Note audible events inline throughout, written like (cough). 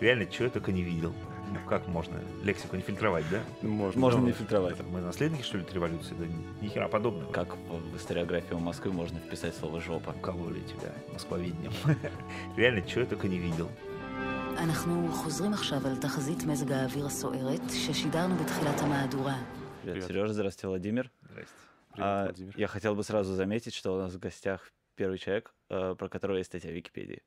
Реально, чего я только не видел. Как можно лексику не фильтровать, да? Можно. Можно Ну, не фильтровать. Мы наследники, что ли, от революции? Да ни хера подобного. Как в в историографию Москвы можно вписать слово «жопа». Укололи тебя москвовидением. (laughs) (laughs) Реально, чего я только не видел. אנחנו חוזרים עכשיו על תחזית מזג האוויר הסוערת ששידרנו בתחילת המהדורה. Привет, Привет. Сережа, здравствуйте, Владимир. Здрасте. Привет, А, Владимир. я хотел бы сразу заметить, что у нас в гостях первый человек, э, про которого есть статья в Википедии.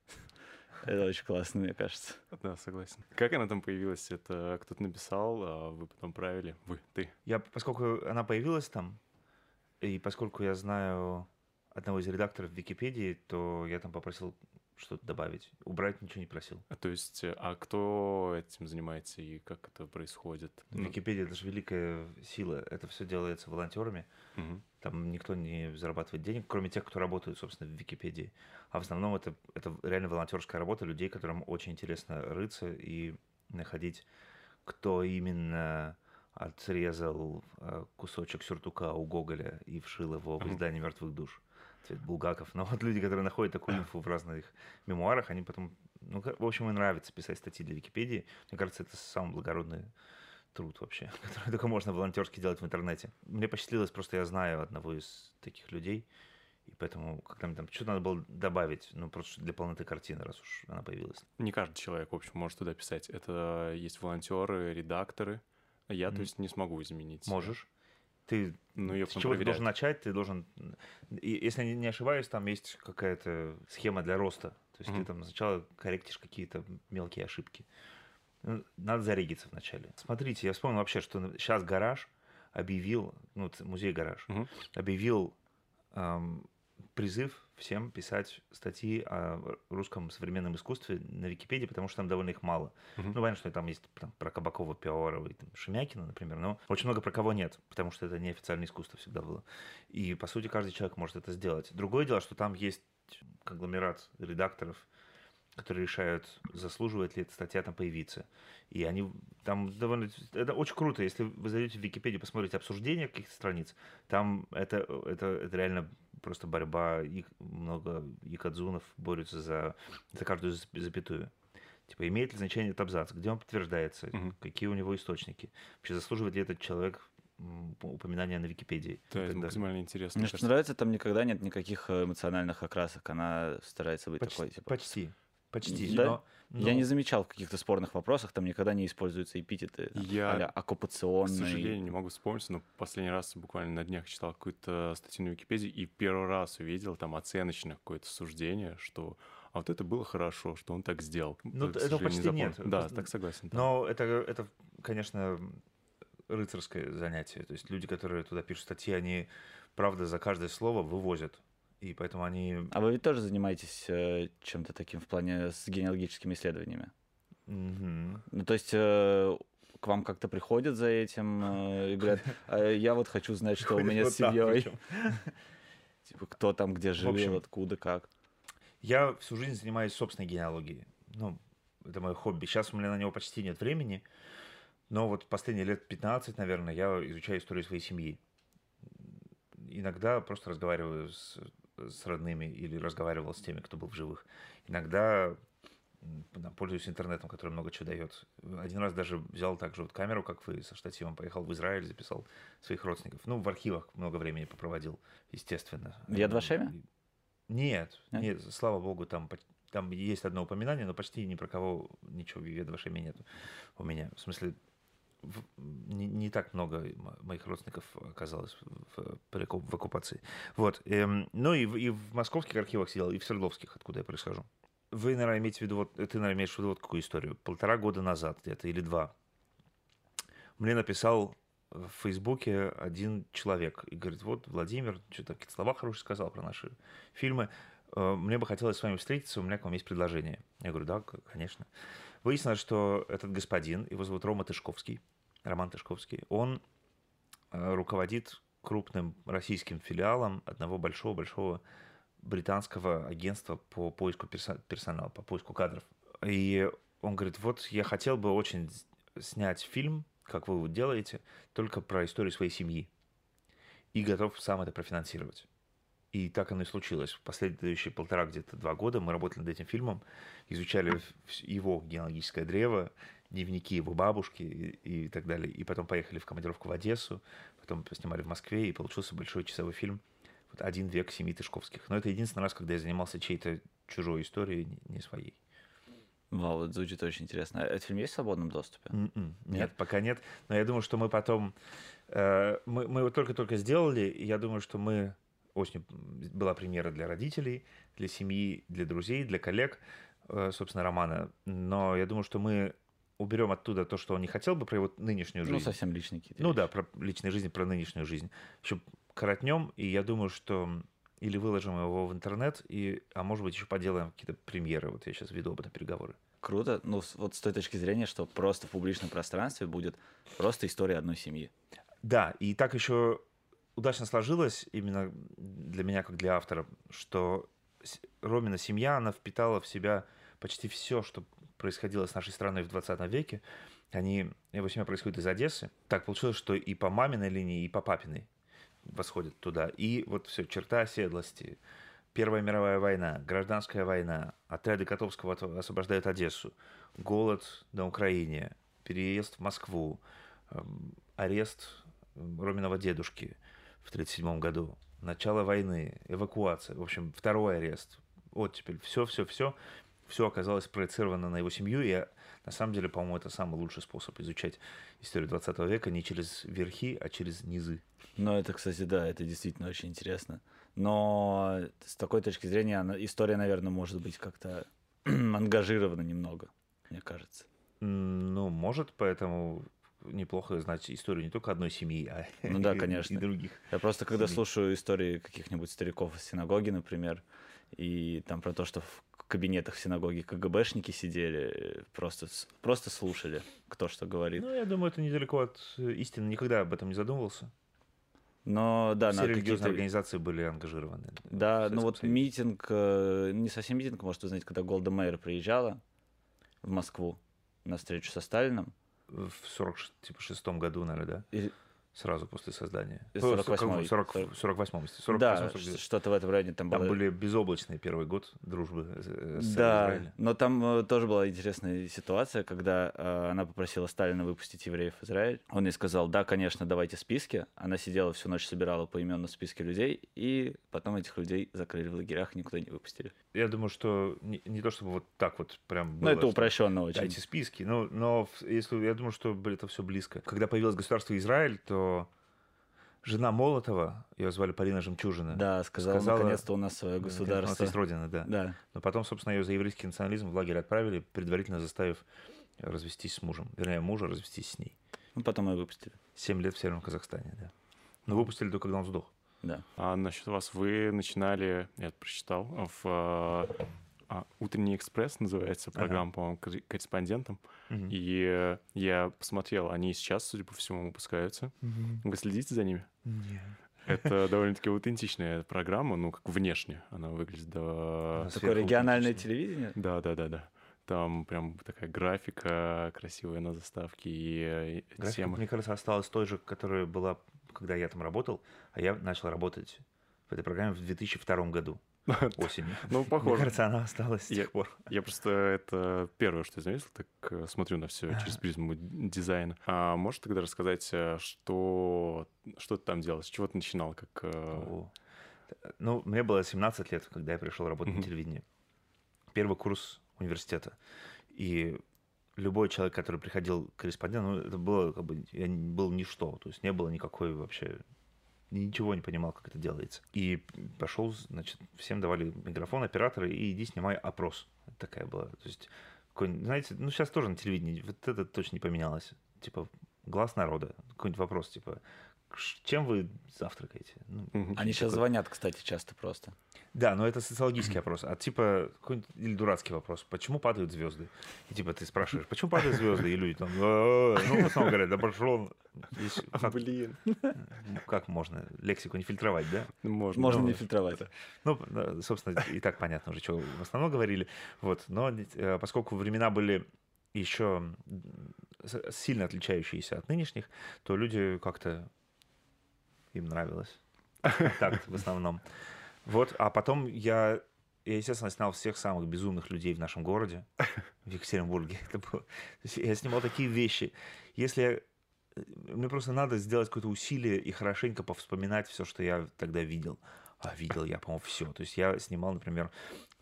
Это очень классно, мне кажется. Да, согласен. Как она там появилась? Это кто-то написал, а вы потом правили? Вы, ты. Я, поскольку она появилась там, и поскольку я знаю одного из редакторов Википедии, то я там попросил что-то добавить. Убрать ничего не просил. А, То есть, э, а кто этим занимается и как это происходит? Википедия — это же великая сила. Это все делается волонтерами. мгм. Там никто не зарабатывает денег, кроме тех, кто работает, собственно, в Википедии. А в основном это, это реально волонтерская работа людей, которым очень интересно рыться и находить, кто именно отрезал э, кусочек сюртука у Гоголя и вшил его в издание мертвых душ. Цвет Булгаков. Но вот люди, которые находят такую инфу в разных мемуарах, они потом... Ну, в общем, им нравится писать статьи для Википедии. Мне кажется, это самый благородный труд вообще, (laughs) который только можно волонтерски делать в интернете. Мне посчастливилось, просто я знаю одного из таких людей, и поэтому когда мне там что-то надо было добавить, ну просто для полноты картины, раз уж она появилась. Не каждый человек, в общем, может туда писать. Это есть волонтеры, редакторы. Я, то Мгм. есть, не смогу изменить. Можешь. Ты Ну, я с чего ты должен начать, ты должен... и Если не ошибаюсь, там есть какая-то схема для роста. То есть ты Мгм. там сначала корректишь какие-то мелкие ошибки. Ну, Надо зарегиться вначале. Смотрите, я вспомнил вообще, что сейчас гараж объявил, ну, ц- музей гараж, Мгм. объявил ам, призыв всем писать статьи о русском современном искусстве на Википедии, потому что там довольно их мало. Мгм. Ну, понятно, что там есть там, про Кабакова, Пиорова и там, Шемякина, например, но очень много про кого нет, потому что это неофициальное искусство всегда было. И, по сути, каждый человек может это сделать. Другое дело, что там есть конгломерат редакторов, которые решают, заслуживает ли эта статья там появиться. И они там довольно... Это очень круто, если вы зайдете в Википедию, посмотрите обсуждения каких-то страниц, там это, это, это реально просто борьба, и много якадзунов борются за, за каждую зап- запятую. Типа, имеет ли значение этот абзац, где он подтверждается, Мгм. какие у него источники, вообще заслуживает ли этот человек упоминания на Википедии. Да, это максимально интересно. Мне что нравится, там никогда нет никаких э, эмоциональных окрасок. Она старается быть Почти, такой, типа... почти, почти. Да? но- Я но- не замечал в каких-то спорных вопросах, там никогда не используются эпитеты там, Я, а-ля К оккупационный. сожалению, не могу вспомнить, но последний раз буквально на днях читал какую-то статью на Википедии и первый раз увидел там оценочное какое-то суждение, что а вот это было хорошо, что он так сделал. Ну, к этого сожалению, не почти запомнил. нет. Да, Просто- так согласен. да. Но это, это, конечно, рыцарское занятие. То есть люди, которые туда пишут статьи, они, правда, за каждое слово вывозят. И поэтому они... А вы ведь тоже занимаетесь э, чем-то таким в плане с генеалогическими исследованиями? Мгм. Ну, то есть э, к вам как-то приходят за этим э, и говорят, «А я вот хочу знать, что у меня с семьей. (laughs) Типа, кто там где жил, откуда, как. Я всю жизнь занимаюсь собственной генеалогией. Ну, это мое хобби. Сейчас у меня на него почти нет времени. Но вот последние лет 15, наверное, я изучаю историю своей семьи. Иногда просто разговариваю с, с родными или разговаривал с теми, кто был в живых. Иногда пользуюсь интернетом, который много чего дает. Один раз даже взял также вот камеру, как вы, со штативом, поехал в Израиль, записал своих родственников. Ну, в архивах много времени попроводил, естественно. В Яд Вашеме? И- Нет, Нет? нет, слава богу, там, там есть одно упоминание, но почти ни про кого ничего в Яд Вашеме нету у меня. В смысле, не, не так много моих родственников оказалось в, в оккупации. Вот. эм, ну и в, и в московских архивах сидел, и в Свердловских, откуда я происхожу. Вы, наверное, имеете в виду, вот, ты, наверное, имеешь в виду вот какую историю. Полтора года назад где-то, или два, мне написал в Фейсбуке один человек и говорит, вот, Владимир, что-то какие-то слова хорошие сказал про наши фильмы. Э, Мне бы хотелось с вами встретиться, у меня к вам есть предложение. Я говорю, да, конечно. Выяснилось, что этот господин, его зовут Рома Тышковский, Роман Тышковский, он э, руководит крупным российским филиалом одного большого-большого британского агентства по поиску персонала, по поиску кадров. И он говорит, вот я хотел бы очень снять фильм, как вы вот делаете, только про историю своей семьи. И готов сам это профинансировать. И так оно и случилось. Последующие полтора, где-то два года мы работали над этим фильмом, изучали его генеалогическое древо, дневники его бабушки и, и так далее. И потом поехали в командировку в Одессу, потом снимали в Москве, и получился большой часовой фильм вот «Один век семьи Тышковских». Но это единственный раз, когда я занимался чьей-то чужой историей, не- своей. Вау, это звучит очень интересно. Этот фильм есть в свободном доступе? М-м, Нет, Нет? пока нет. Но я думаю, что мы потом... э, мы, мы его только-только сделали, и я думаю, что мы... Осенью была премьера для родителей, для семьи, для друзей, для коллег, э, собственно, Романа. Но я думаю, что мы уберем оттуда то, что он не хотел бы про его нынешнюю Ну, жизнь. совсем личные какие-то Ну вещи. да, про личную жизнь, про нынешнюю жизнь. Еще коротнем, и я думаю, что или выложим его в интернет, и, а может быть, еще поделаем какие-то премьеры. Вот я сейчас веду об этом переговоры. Круто. Ну, вот с той точки зрения, что просто в публичном пространстве будет просто история одной семьи. Да, и так еще удачно сложилось именно для меня, как для автора, что Ромина семья, она впитала в себя почти все, что происходило с нашей страной в 20 веке. Они, его семья происходит из Одессы. Так получилось, что и по маминой линии, и по папиной восходят туда. И вот все, черта оседлости, Первая мировая война, гражданская война, отряды Котовского от- освобождают Одессу, голод на Украине, переезд в Москву, эм, арест эм, Роминого дедушки в 1937 году, начало войны, эвакуация, в общем, второй арест, оттепель, все-все-все, все оказалось проецировано на его семью, и на самом деле, по-моему, это самый лучший способ изучать историю 20 века не через верхи, а через низы. Ну, это, кстати, да, это действительно очень интересно. Но с такой точки зрения история, наверное, может быть как-то (clears throat) ангажирована немного, мне кажется. Ну, может, поэтому неплохо знать историю не только одной семьи, а Ну (laughs) да, и- конечно. и других. Я просто, когда Семей. слушаю истории каких-нибудь стариков из синагоги, например, и там про то, что в кабинетах в синагоге КГБшники сидели, э, просто, просто слушали, кто что говорит. Ну, я думаю, это недалеко от э, истины. Никогда об этом не задумывался. Но да, Все религиозные организации были ангажированы. Да, ну вот Союзе. митинг, э, не совсем митинг, может, вы знаете, когда Голда Мейер приезжала в Москву на встречу со Сталином, В 46 году, наверное, да? и- Сразу после создания. И О, 48-й. 40, 48 48 да, 48 ш- что-то в этом районе там, Там было. были безоблачные первый год дружбы э, с Да, Израилем. но там э, тоже была интересная ситуация, когда э, она попросила Сталина выпустить евреев в Израиль. Он ей сказал, да, конечно, давайте списки. Она сидела всю ночь, собирала поименно списки людей, и потом этих людей закрыли в лагерях, никуда не выпустили. Я думаю, что не, не то чтобы вот так вот прям Ну, было, это что упрощенно очень. Дайте списки. Но, но если, я думаю, что это все близко. Когда появилось государство Израиль, то жена Молотова, ее звали Полина Жемчужина. Да, сказала, сказала, наконец-то у нас свое «Наконец У нас государство. есть родина, да. Да. Но потом, собственно, ее за еврейский национализм в лагерь отправили, предварительно заставив развестись с мужем. Вернее, мужа развестись с ней. Ну, потом ее выпустили. Семь лет в Северном Казахстане, да. Но выпустили только, когда он сдох. Да. А насчет вас, вы начинали, я это прочитал, в а, «Утренний экспресс» называется Ага. программа, по-моему, корре- корреспондентом. Мгм. И я посмотрел, они сейчас, судя по всему, выпускаются. Мгм. Вы следите за ними? Не. Это (laughs) довольно-таки аутентичная программа, ну, как внешне она выглядит. Да. Такое региональное телевидение. да, да, да. да. Там прям такая графика красивая на заставке и Графика, темы. мне кажется, осталась той же, которая была, когда я там работал, а я начал работать в этой программе в 2002 году, (laughs) осенью. Ну, Мне похоже. кажется, она осталась с тех пор. Я просто это первое, что я заметил, так э, смотрю на все через призму дизайна. А можешь тогда рассказать, э, что, что ты там делал, с чего ты начинал, как... э. Ну, мне было 17 лет, когда я пришел работать на телевидении. Первый курс университета. И любой человек, который приходил корреспондентом, ну, это было как бы, я был ничто. То есть не было никакой вообще ничего не понимал, как это делается. И пошел, значит, всем давали микрофон, операторы, и иди снимай опрос. Такая была. То есть, какой-нибудь, знаете, ну сейчас тоже на телевидении, вот это точно не поменялось. Типа, глаз народа, какой-нибудь вопрос, типа, «Ш- чем вы завтракаете? Ну, Мгм. Они сейчас такой- звонят, кстати, часто просто. да, но это социологический опрос. А типа какой-нибудь или дурацкий вопрос. Почему падают звезды? И типа ты спрашиваешь, почему падают звезды? И люди там, «А-а-а». ну, в основном говорят, да пошел. (laughs) Блин. ну, как можно лексику не фильтровать, да? Ну, Можно. Можно да. не фильтровать. Ну, собственно, и так понятно уже, что в основном говорили. Вот. Но э, поскольку времена были еще сильно отличающиеся от нынешних, то люди как-то им нравилось. Так, в основном. Вот, а потом я, я, естественно, снял всех самых безумных людей в нашем городе, в Екатеринбурге. Это было... Я снимал такие вещи. Если я- мне просто надо сделать какое-то усилие и хорошенько повспоминать все, что я тогда видел. А видел я, по-моему, все. То есть я снимал, например,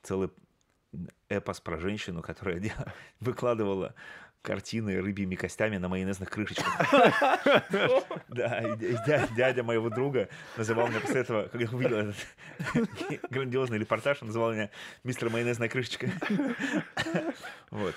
целый эпос про женщину, которая (laughs) выкладывала картины рыбьими костями на майонезных крышечках. (laughs) Да, дядя моего друга называл меня после этого, когда увидел этот (laughs) грандиозный репортаж, он называл меня мистер майонезная крышечка. Вот.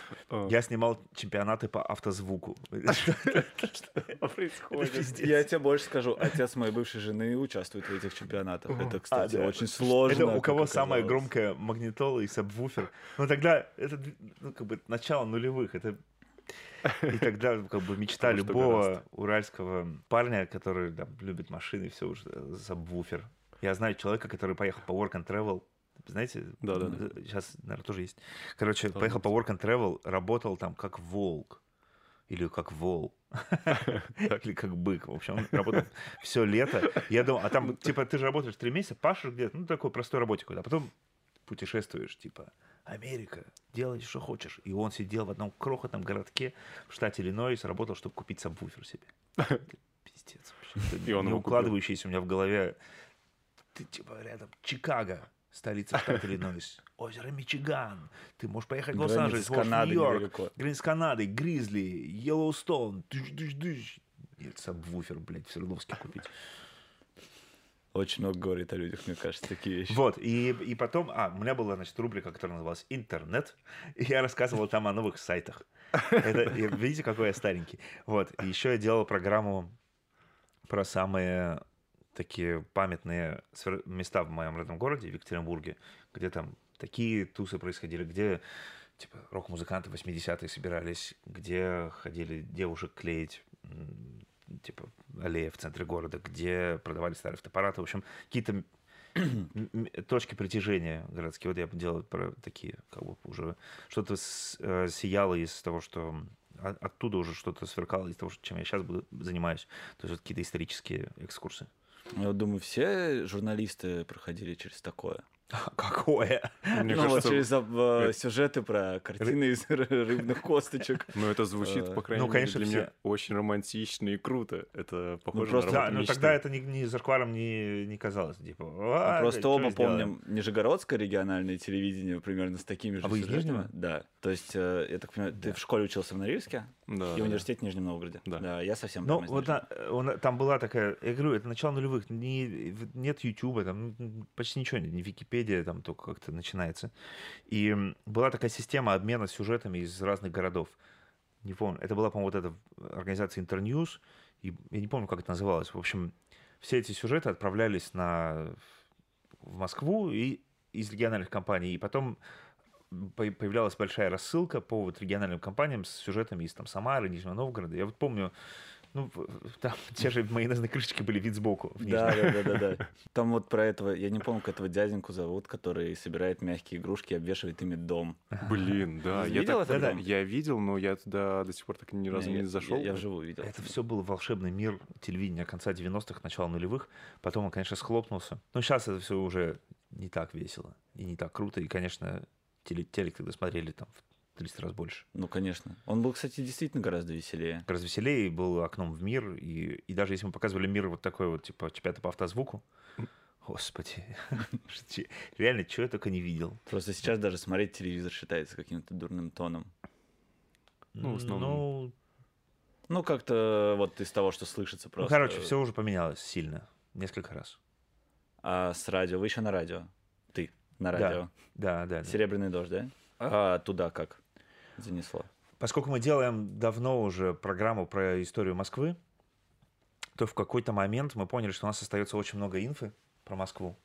Я снимал чемпионаты по автозвуку. (laughs) происходит? Я тебе больше скажу, отец моей бывшей жены участвует в этих чемпионатах. Это, кстати, А, да. очень сложно. Это у кого самая громкая магнитола и сабвуфер. Ну тогда это ну, как бы начало нулевых. Это и тогда как бы мечта любого уральского парня, который там, любит машины, все уже э, сабвуфер. Я знаю человека, который поехал по work and travel. Знаете? Да-да-да. Сейчас, наверное, тоже есть. Короче, Должно поехал по work and travel, работал там как волк. Или как вол. (laughs) Или как бык. В общем, он работал все лето. Я думал, а там, типа, ты же работаешь три месяца, пашешь где-то, ну, такой простой работе какой-то. А потом путешествуешь, типа, Америка, делай, что хочешь. И он сидел в одном крохотном городке в штате Иллинойс, работал, чтобы купить сабвуфер себе. (laughs) Пиздец вообще. И он не укладывающийся у меня в голове. Ты, типа, рядом Чикаго, столица штата Иллинойс. (laughs) Озеро Мичиган. Ты можешь поехать в Лос-Анджелес, можешь в Нью-Йорк. Граница с Канадой, Гризли, Йеллоустоун. Нет, сабвуфер, блядь, в Свердловске купить. Очень много говорит о людях, мне кажется, такие вещи. Вот, и, и потом, а, у меня была, значит, рубрика, которая называлась «Интернет», и я рассказывал там о новых сайтах. Это, видите, какой я старенький. Вот, и еще я делал программу про самые такие памятные места в моем родном городе, в Екатеринбурге, где там такие тусы происходили, где типа рок-музыканты 80-е собирались, где ходили девушек клеить, типа аллея в центре города, где продавали старые фотоаппараты. В общем, какие-то точки притяжения городские. Вот я делал про такие, как бы уже что-то э, сияло из того, что о- оттуда уже что-то сверкало из того, чем я сейчас буду занимаюсь. То есть вот какие-то исторические экскурсы. Я думаю, все журналисты проходили через такое. (laughs) Какое? Мне ну, вот кажется, через э, это- сюжеты про картины из (laughs) ры- рыбных косточек. ну это звучит, Э, по крайней ну, мере, конечно, для все- меня очень романтично и круто. Это похоже просто- на Да, ну мечты. тогда это ни, ни зашкваром не, не казалось. Типа, Мы «А, просто оба сделаем?» помним Нижегородское региональное телевидение примерно с такими же А вы из. Нижнего? Да. То есть, э, я так понимаю, ты в школе учился в Норильске Да, и да, в университете в Нижнем Новгороде. Да. я совсем Ну, вот на- он- там была такая, я говорю, это начало нулевых, не, нет Ютуба, там м, почти ничего нет, не Википедия, там только как-то начинается. И была такая система обмена сюжетами из разных городов. Не помню, это была, по-моему, вот эта организация Интерньюз, и я не помню, как это называлось. В общем, все эти сюжеты отправлялись на, в Москву и из региональных компаний, и потом по- появлялась большая рассылка по вот региональным компаниям с сюжетами из там Самары, Нижнего Новгорода. Я вот помню, ну, там (laughs) те же майонезные крышечки были вид сбоку. Да, да, да, да, да. (laughs) Там вот про этого, я не помню, как этого дяденьку зовут, который собирает мягкие игрушки и обвешивает ими дом. Блин, да. Ты Я, видел так- этот Да-да. дом? я видел, но я туда до сих пор так ни разу Не, зашел. Я, я вживую видел. Это все был волшебный мир телевидения конца 90-х, начала нулевых. Потом он, конечно, схлопнулся. Но сейчас это все уже не так весело и не так круто. И, конечно, теле- телек тогда смотрели там в 300 раз больше. Ну, конечно. Он был, кстати, действительно гораздо веселее. Гораздо веселее и был окном в мир. И, и даже если мы показывали мир вот такой вот, типа, чемпионата по автозвуку, Господи, (laughs) реально, чего я только не видел. Просто сейчас даже смотреть телевизор считается каким-то дурным тоном. Ну, в основном. Ну, Ну, как-то вот из того, что слышится ну, просто. короче, все уже поменялось сильно. Несколько раз. А с радио? Вы еще на радио? Ты на радио. Да, да, да. Серебряный дождь, да? А туда как занесло? Поскольку мы делаем давно уже программу про историю Москвы, то в какой-то момент мы поняли, что у нас остается очень много инфы про Москву.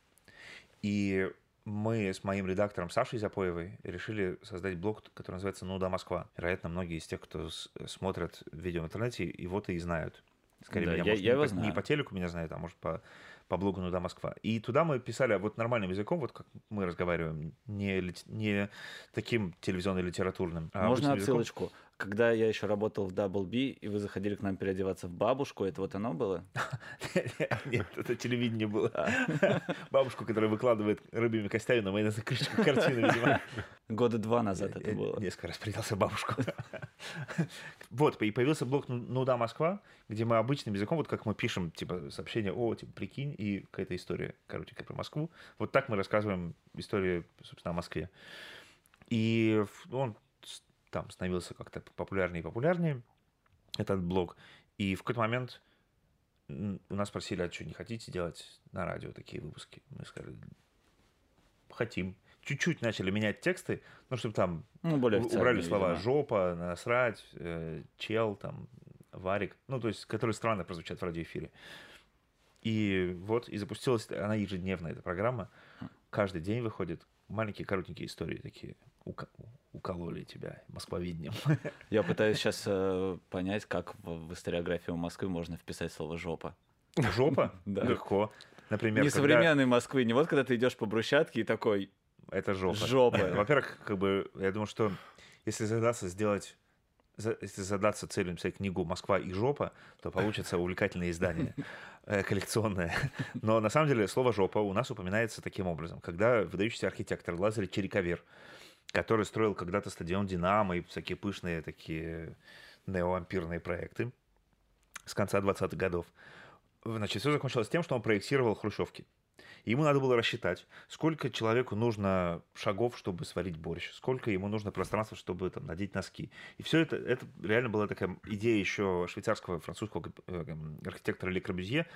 И мы с моим редактором Сашей Запоевой решили создать блог, который называется «Ну да, Москва». Вероятно, многие из тех, кто смотрят видео в интернете, его-то и знают. Скорее, Да, меня, я- может, я не, его по, не по телеку меня знают, а может, по, по блогу «Ну да, Москва». И туда мы писали вот нормальным языком, вот как мы разговариваем, не, не таким телевизионно-литературным. а Можно обычным языком. Когда я еще работал в Double B, и вы заходили к нам переодеваться в бабушку, это вот оно было? (laughs) Нет, это телевидение было. (laughs) Бабушку, которая выкладывает рыбьими костями на майонезную крышечку картины, видимо. (laughs) Года два назад это Я было. Несколько раз придался бабушку. Вот, и появился блок «Ну ну да, Москва», где мы обычным языком, вот как мы пишем, типа, сообщение, о, типа, прикинь, и какая-то история коротенькая про Москву. Вот так мы рассказываем историю, собственно, о Москве. И он там становился как-то популярнее и популярнее, этот блог. И в какой-то момент у нас спросили, а что, не хотите делать на радио такие выпуски? Мы сказали, хотим. Чуть-чуть начали менять тексты, ну, чтобы там Ну, более убрали слова видимо. жопа, насрать, э, чел, там, варик, ну, то есть, которые странно прозвучат в радиоэфире. И вот, и запустилась она ежедневная, эта программа. Каждый день выходит маленькие коротенькие истории такие. Укололи тебя москвовидением. (laughs) Я пытаюсь сейчас понять, как в, в историографию Москвы можно вписать слово «жопа». Жопа? (laughs) Да. Легко. Например, не когда- современной Москвы, не вот когда ты идешь по брусчатке и такой, Это жопа. Жопа. (laughs) Во-первых, как бы, я думаю, что если задаться сделать если задаться целью написать книгу «Москва и жопа», то получится увлекательное издание, э, коллекционное. Но на самом деле слово «жопа» у нас упоминается таким образом. Когда выдающийся архитектор Лазарь Чериковер, который строил когда-то стадион «Динамо» и всякие пышные такие неоампирные проекты с конца 20-х годов, значит, все закончилось тем, что он проектировал хрущевки. Ему надо было рассчитать, сколько человеку нужно шагов, чтобы сварить борщ, сколько ему нужно пространства, чтобы там, надеть носки. И все это, это реально была такая идея еще швейцарского, французского э, эм, архитектора Ле Корбюзье,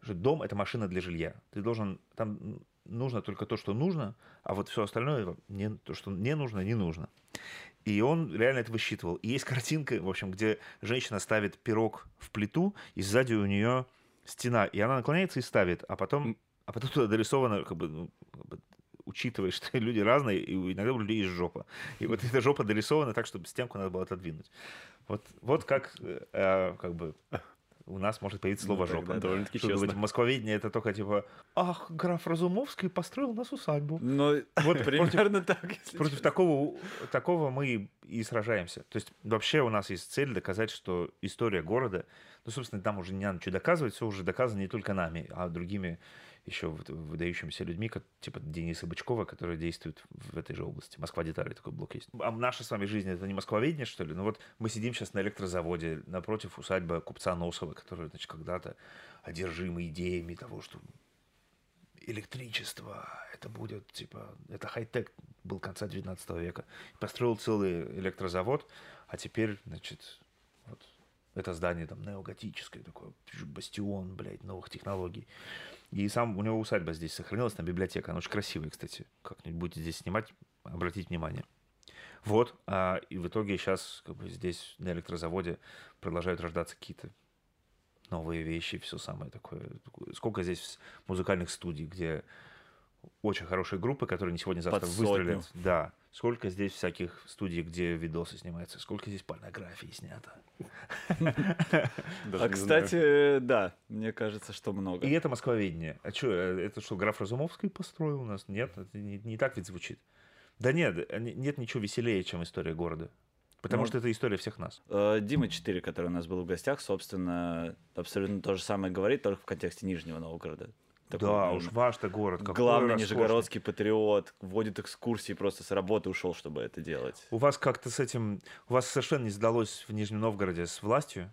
что дом — это машина для жилья. Ты должен... Там нужно только то, что нужно, а вот все остальное, не, то, что не нужно, не нужно. И он реально это высчитывал. И есть картинка, в общем, где женщина ставит пирог в плиту, и сзади у нее стена, и она наклоняется и ставит, а потом, а потом туда дорисовано, как бы, ну, как бы, учитывая, (laughs) что люди разные, и иногда у людей есть жопа. И вот эта жопа дорисована так, чтобы стенку надо было отодвинуть. Вот, вот как, э, э, как бы у нас может появиться слово Ну, жопа. Довольно-таки быть честно. в Москвоведении это только типа, ах, граф Разумовский построил нас усадьбу. ну, Вот (laughs) примерно так. Против честно. такого, такого мы и сражаемся. То есть вообще у нас есть цель доказать, что история города, ну, собственно, там уже не надо ничего доказывать, все уже доказано не только нами, а другими еще выдающимися людьми, как типа Дениса Бычкова, которые действуют в этой же области. Москва детали такой блок есть. А наша с вами жизнь это не Москвоведение, что ли? Ну вот мы сидим сейчас на электрозаводе напротив усадьбы купца Носова, который, значит, когда-то одержимый идеями того, что электричество, это будет, типа, это хай-тек был конца 19 века. Построил целый электрозавод, а теперь, значит, вот это здание там неоготическое такое, бастион, блядь, новых технологий. И сам у него усадьба здесь сохранилась, там библиотека, она очень красивая, кстати. Как-нибудь будете здесь снимать, обратите внимание. Вот, а, и в итоге сейчас как бы здесь на электрозаводе продолжают рождаться какие-то новые вещи, все самое такое. Сколько здесь музыкальных студий, где очень хорошие группы, которые не сегодня, завтра Под выстрелят. Да. Сколько здесь всяких студий, где видосы снимаются, сколько здесь порнографии снято. (laughs) А, кстати, да, мне кажется, что много. И это москвоведение. А что, это что, граф Разумовский построил у нас? Нет, это не, так ведь звучит. Да нет, э, не- нет ничего веселее, чем история города. Потому Ну, что это история всех нас. Э, Дима 4, который у нас был в гостях, собственно, абсолютно то же самое говорит, только в контексте Нижнего Новгорода. Такой, да, уж ваш-то город. какой Главный нижегородский патриот, вводит экскурсии, просто с работы ушел, чтобы это делать. У вас как-то с этим... У вас совершенно не сдалось в Нижнем Новгороде с властью.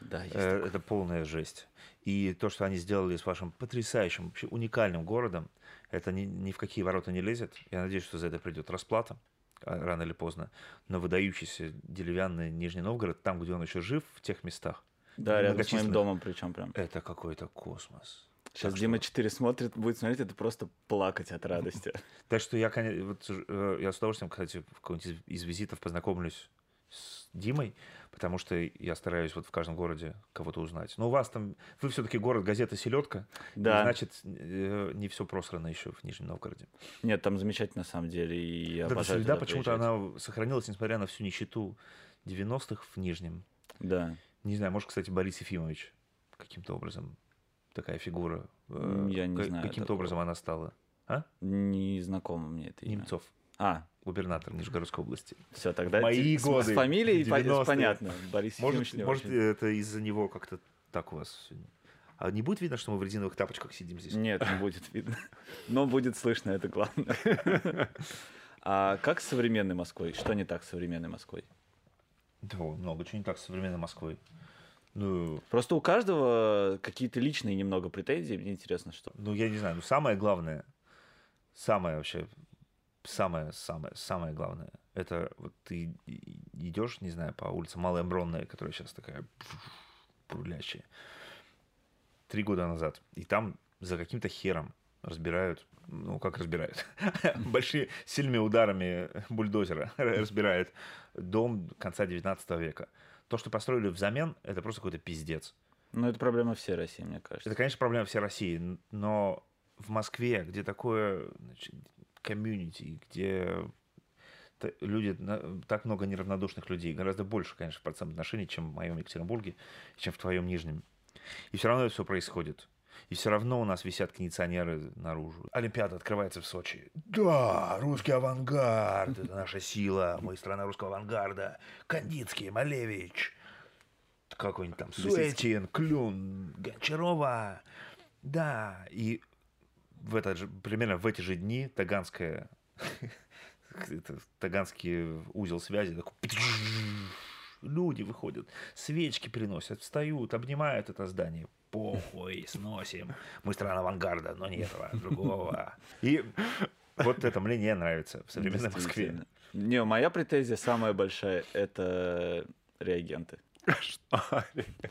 Да, есть Э, такое. Это полная жесть. И то, что они сделали с вашим потрясающим, вообще уникальным городом, это ни, ни в какие ворота не лезет. Я надеюсь, что за это придет расплата а, рано или поздно. Но выдающийся деревянный Нижний Новгород, там, где он еще жив, в тех местах, Да, рядом с моим домом причем прям. это какой-то космос. Сейчас Так Дима что- 4 смотрит, будет смотреть, это просто плакать от радости. (laughs) Так что я, конечно, вот, э, я с удовольствием, кстати, в каком-нибудь из, из визитов познакомлюсь с Димой, потому что я стараюсь вот в каждом городе кого-то узнать. Но у вас там, вы все-таки город газета «Селедка», Да, значит, э, не все просрано еще в Нижнем Новгороде. нет, там замечательно на самом деле, и я Да, туда почему-то она сохранилась, несмотря на всю нищету 90-х в Нижнем. Да, Не знаю, может, кстати, Борис Ефимович каким-то образом такая фигура. э, я не ка- знаю Каким-то такого. образом она стала. не знакомо мне это имя. Немцов. А, губернатор Нижегородской области. все, тогда мои с- с, годы, фамилией по- 90-е. понятно. Борис Может, Ефимович может очень. это из-за него как-то так у вас сегодня? А не будет видно, что мы в резиновых тапочках сидим здесь? Нет, не будет видно. Но будет слышно, это главное. А как с современной Москвой? Что не так с современной Москвой? Да, много чего не так с современной Москвой. Ну, Просто у каждого какие-то личные немного претензии. Мне интересно, что. ну, я не знаю, ну, самое главное, самое вообще, самое, самое, самое главное, это вот ты идешь, не знаю, по улице Малая Бронная, которая сейчас такая бурлящая, три года назад, и там за каким-то хером разбирают, ну, как разбирают, (laughs) большими сильными ударами бульдозера (laughs) разбирают дом конца 19 века. То, что построили взамен, это просто какой-то пиздец. Ну, это проблема всей России, мне кажется. Это, конечно, проблема всей России, но в Москве, где такое значит, комьюнити, где люди, так много неравнодушных людей, гораздо больше, конечно, процент отношений, чем в моем Екатеринбурге, чем в твоем Нижнем. И все равно это все происходит. И все равно у нас висят кондиционеры наружу. Олимпиада открывается в Сочи. Да, русский авангард, это наша сила, мы страна русского авангарда. Кандинский, Малевич, какой-нибудь там Суэтин, Клюн, Гончарова. Да, и в этот же, примерно в эти же дни Таганская, (laughs) Таганский узел связи такой люди выходят, свечки приносят, встают, обнимают это здание. Похуй, сносим. Мы страна авангарда, но не этого, а другого. И вот это мне не нравится в современной Москве. Не, моя претензия самая большая — это реагенты.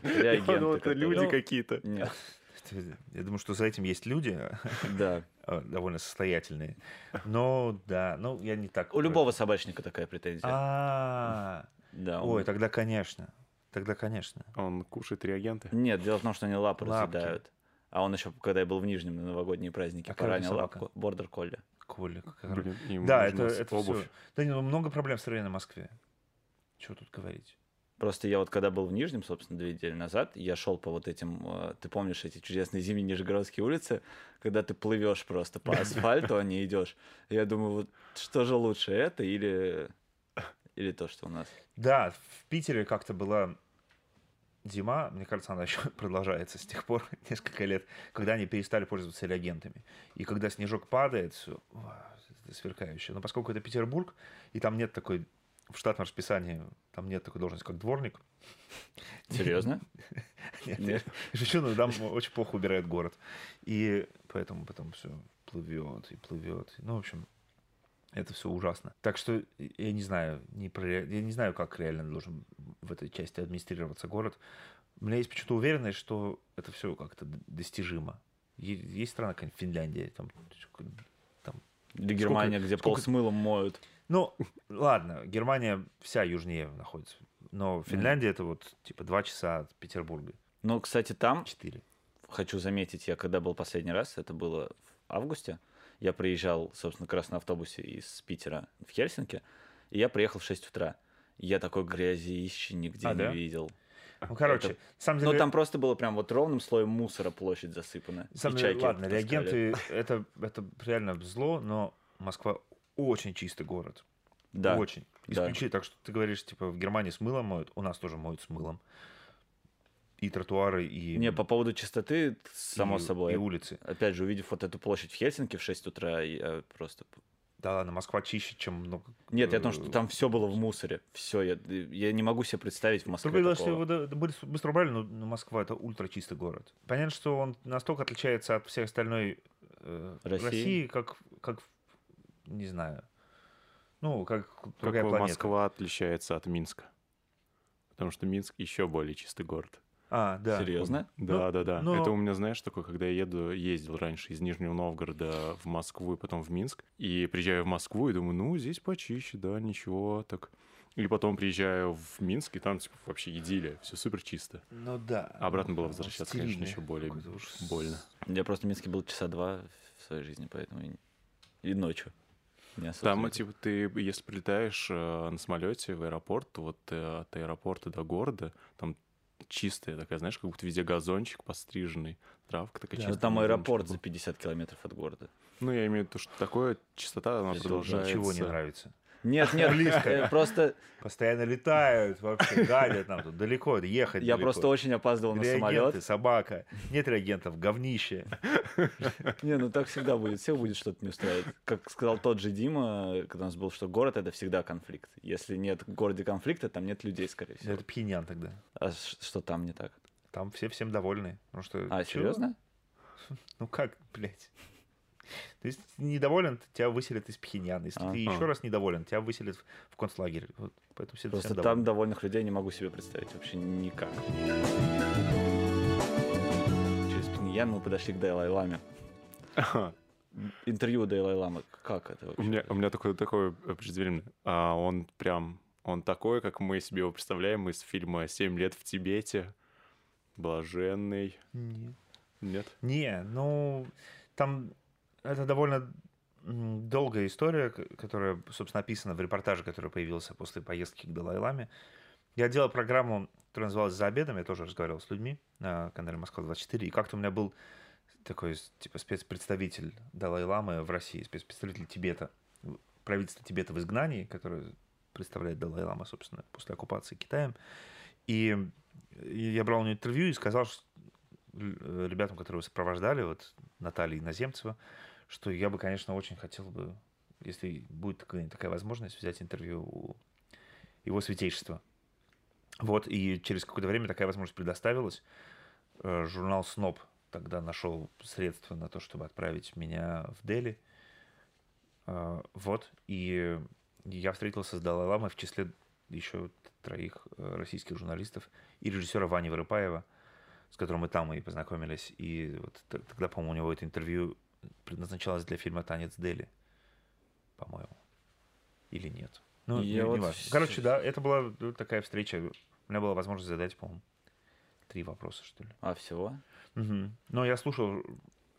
Я подумал, это которые- люди Ну, какие-то. Нет, Я думаю, что за этим есть люди, да. (laughs) э, довольно состоятельные. Но да, ну я не так. У любого собачника такая претензия. А, Да, ой, тогда конечно, тогда конечно. Он кушает реагенты. Нет, дело в том, что они лапы, Лапки. разъедают. А он еще, когда я был в Нижнем на новогодние праздники, А поранил лапку. Бордер колли. Блин, ему Да, это, это обувь. всё. Да ну много проблем в современной Москве. Чего тут говорить? Просто я вот когда был в Нижнем, собственно, две недели назад, я шел по вот этим, э, ты помнишь эти чудесные зимние нижегородские улицы, когда ты плывешь просто по (laughs) асфальту, а не идешь. Я думаю, вот что же лучше, это или, или то, что у нас? Да, в Питере как-то была зима, мне кажется, она еще (laughs) продолжается с тех пор, (laughs) несколько лет, когда они перестали пользоваться реагентами. И когда снежок падает, все сверкающее. Но поскольку это Петербург, и там нет такой в штатном расписании, там нет такой должности, как дворник. (laughs) Серьезно? Нет, Нет. Шучу, но там очень плохо убирает город. И поэтому потом все плывет и плывет. Ну, в общем, это все ужасно. Так что я не знаю, не про, я не знаю, как реально должен в этой части администрироваться город. У меня есть почему-то уверенность, что это все как-то достижимо. Е- Есть страна, какая-нибудь Финляндия, там, там Или Германия, где пол сколько- с мылом моют. ну, ладно, Германия вся южнее находится. Но Финляндия это вот типа два часа от Петербурга. Ну, кстати, там, Четыре. хочу заметить, я когда был последний раз, это было в августе, я приезжал, собственно, как раз на автобусе из Питера в Хельсинки, и я приехал в 6 утра. Я такой грязищи нигде А, не да? видел. Ну, короче, Это- на самом деле... Но там просто было прям вот ровным слоем мусора площадь засыпана. И деле, ладно, таскали. реагенты это, это реально зло, но Москва очень чистый город. Да. Очень. да. Исключи, так что ты говоришь, типа, в Германии с мылом моют, у нас тоже моют с мылом. И тротуары, и, Не, по поводу чистоты, само и- собой. и улицы. Опять же, увидев вот эту площадь в Хельсинки в 6 утра, я просто... Да ладно, Москва чище, чем много... Нет, я о том, что э, там все было в мусоре. Все, я, я не могу себе представить в Москве что такого. его да- быстро, убрали, но, Москва это ультра чистый город. Понятно, что он настолько отличается от всей остальной э, России? России, как, как, не знаю, ну, как Как другая планета. Москва отличается от Минска. Потому что Минск еще более чистый город. А, да. Серьезно? Да, да, да. но- Это у меня, знаешь, такое, когда я еду, ездил раньше из Нижнего Новгорода в Москву и потом в Минск. И приезжаю в Москву и думаю, ну, здесь почище, да, ничего, так. И потом приезжаю в Минск, и там типа, вообще идиллия, все супер чисто. Ну да. А обратно было Ну, возвращаться, конечно, стерильный еще более уж больно. Я просто в Минске был часа два в своей жизни, поэтому и, и ночью. Не особо Там, типа, ты, если прилетаешь э, на самолете в аэропорт, вот э, от аэропорта до города, там чистая такая, знаешь, как будто везде газончик постриженный, травка такая Ну, чистая. Там аэропорт за 50 километров от города. Ну, я имею в виду, что такое чистота, она Здесь продолжается. Ничего не нравится. Нет, нет, Близко. э, просто Постоянно летают, вообще гадят нам тут далеко, ехать я далеко. просто очень опаздывал на самолет. Собака. Нет реагентов, говнище. (laughs) Не, ну так всегда будет. Всех будет что-то не устраивать. Как сказал тот же Дима, когда у нас был, что город — это всегда конфликт. Если нет в городе конфликта, там нет людей, скорее всего. Это пьянян тогда. А что там не так? Там все всем довольны. Потому что, А, серьезно? Ну как, блядь? То есть недоволен, тебя выселят из Пхеньяна. Если ты Ага. еще раз недоволен, тебя выселят в- концлагерь. Вот, поэтому все Просто там довольны. довольных людей не могу себе представить вообще никак. Через Пхеньян мы подошли к Далай-Ламе. Интервью Далай-Ламы. Как это вообще? У меня, у меня такое, такое преждевременное. А он прям, он такой, как мы себе его представляем из фильма «Семь лет в Тибете». Блаженный. Не. Нет? Не, ну, там это довольно долгая история, которая, собственно, описана в репортаже, который появился после поездки к Далай-Ламе. Я делал программу, которая называлась «За обедом», я тоже разговаривал с людьми на канале «Москва-24», и как-то у меня был такой, типа, спецпредставитель Далай-Ламы в России, спецпредставитель Тибета, правительство Тибета в изгнании, которое представляет Далай-Лама, собственно, после оккупации Китаем. И я брал у него интервью и сказал что э, ребятам, которые его сопровождали, вот Наталья Иноземцева, что я бы, конечно, очень хотел бы, если будет такая, возможность, взять интервью у его святейшества. Вот, и через какое-то время такая возможность предоставилась. Э, Журнал «Сноб» тогда нашел средства на то, чтобы отправить меня в Дели. Э, Вот, и я встретился с Далай-Ламой в числе еще троих э, российских журналистов и режиссера Вани Вырыпаева, с которым мы там и познакомились. И вот тогда, по-моему, у него это интервью предназначалось для фильма «Танец Дели», по-моему. Или нет. Ну, Я не- вот неважно. с- Короче, да, это была ну, такая встреча. У меня была возможность задать, по-моему, три вопроса, что ли. А, всего? Мгм. Но я слушал,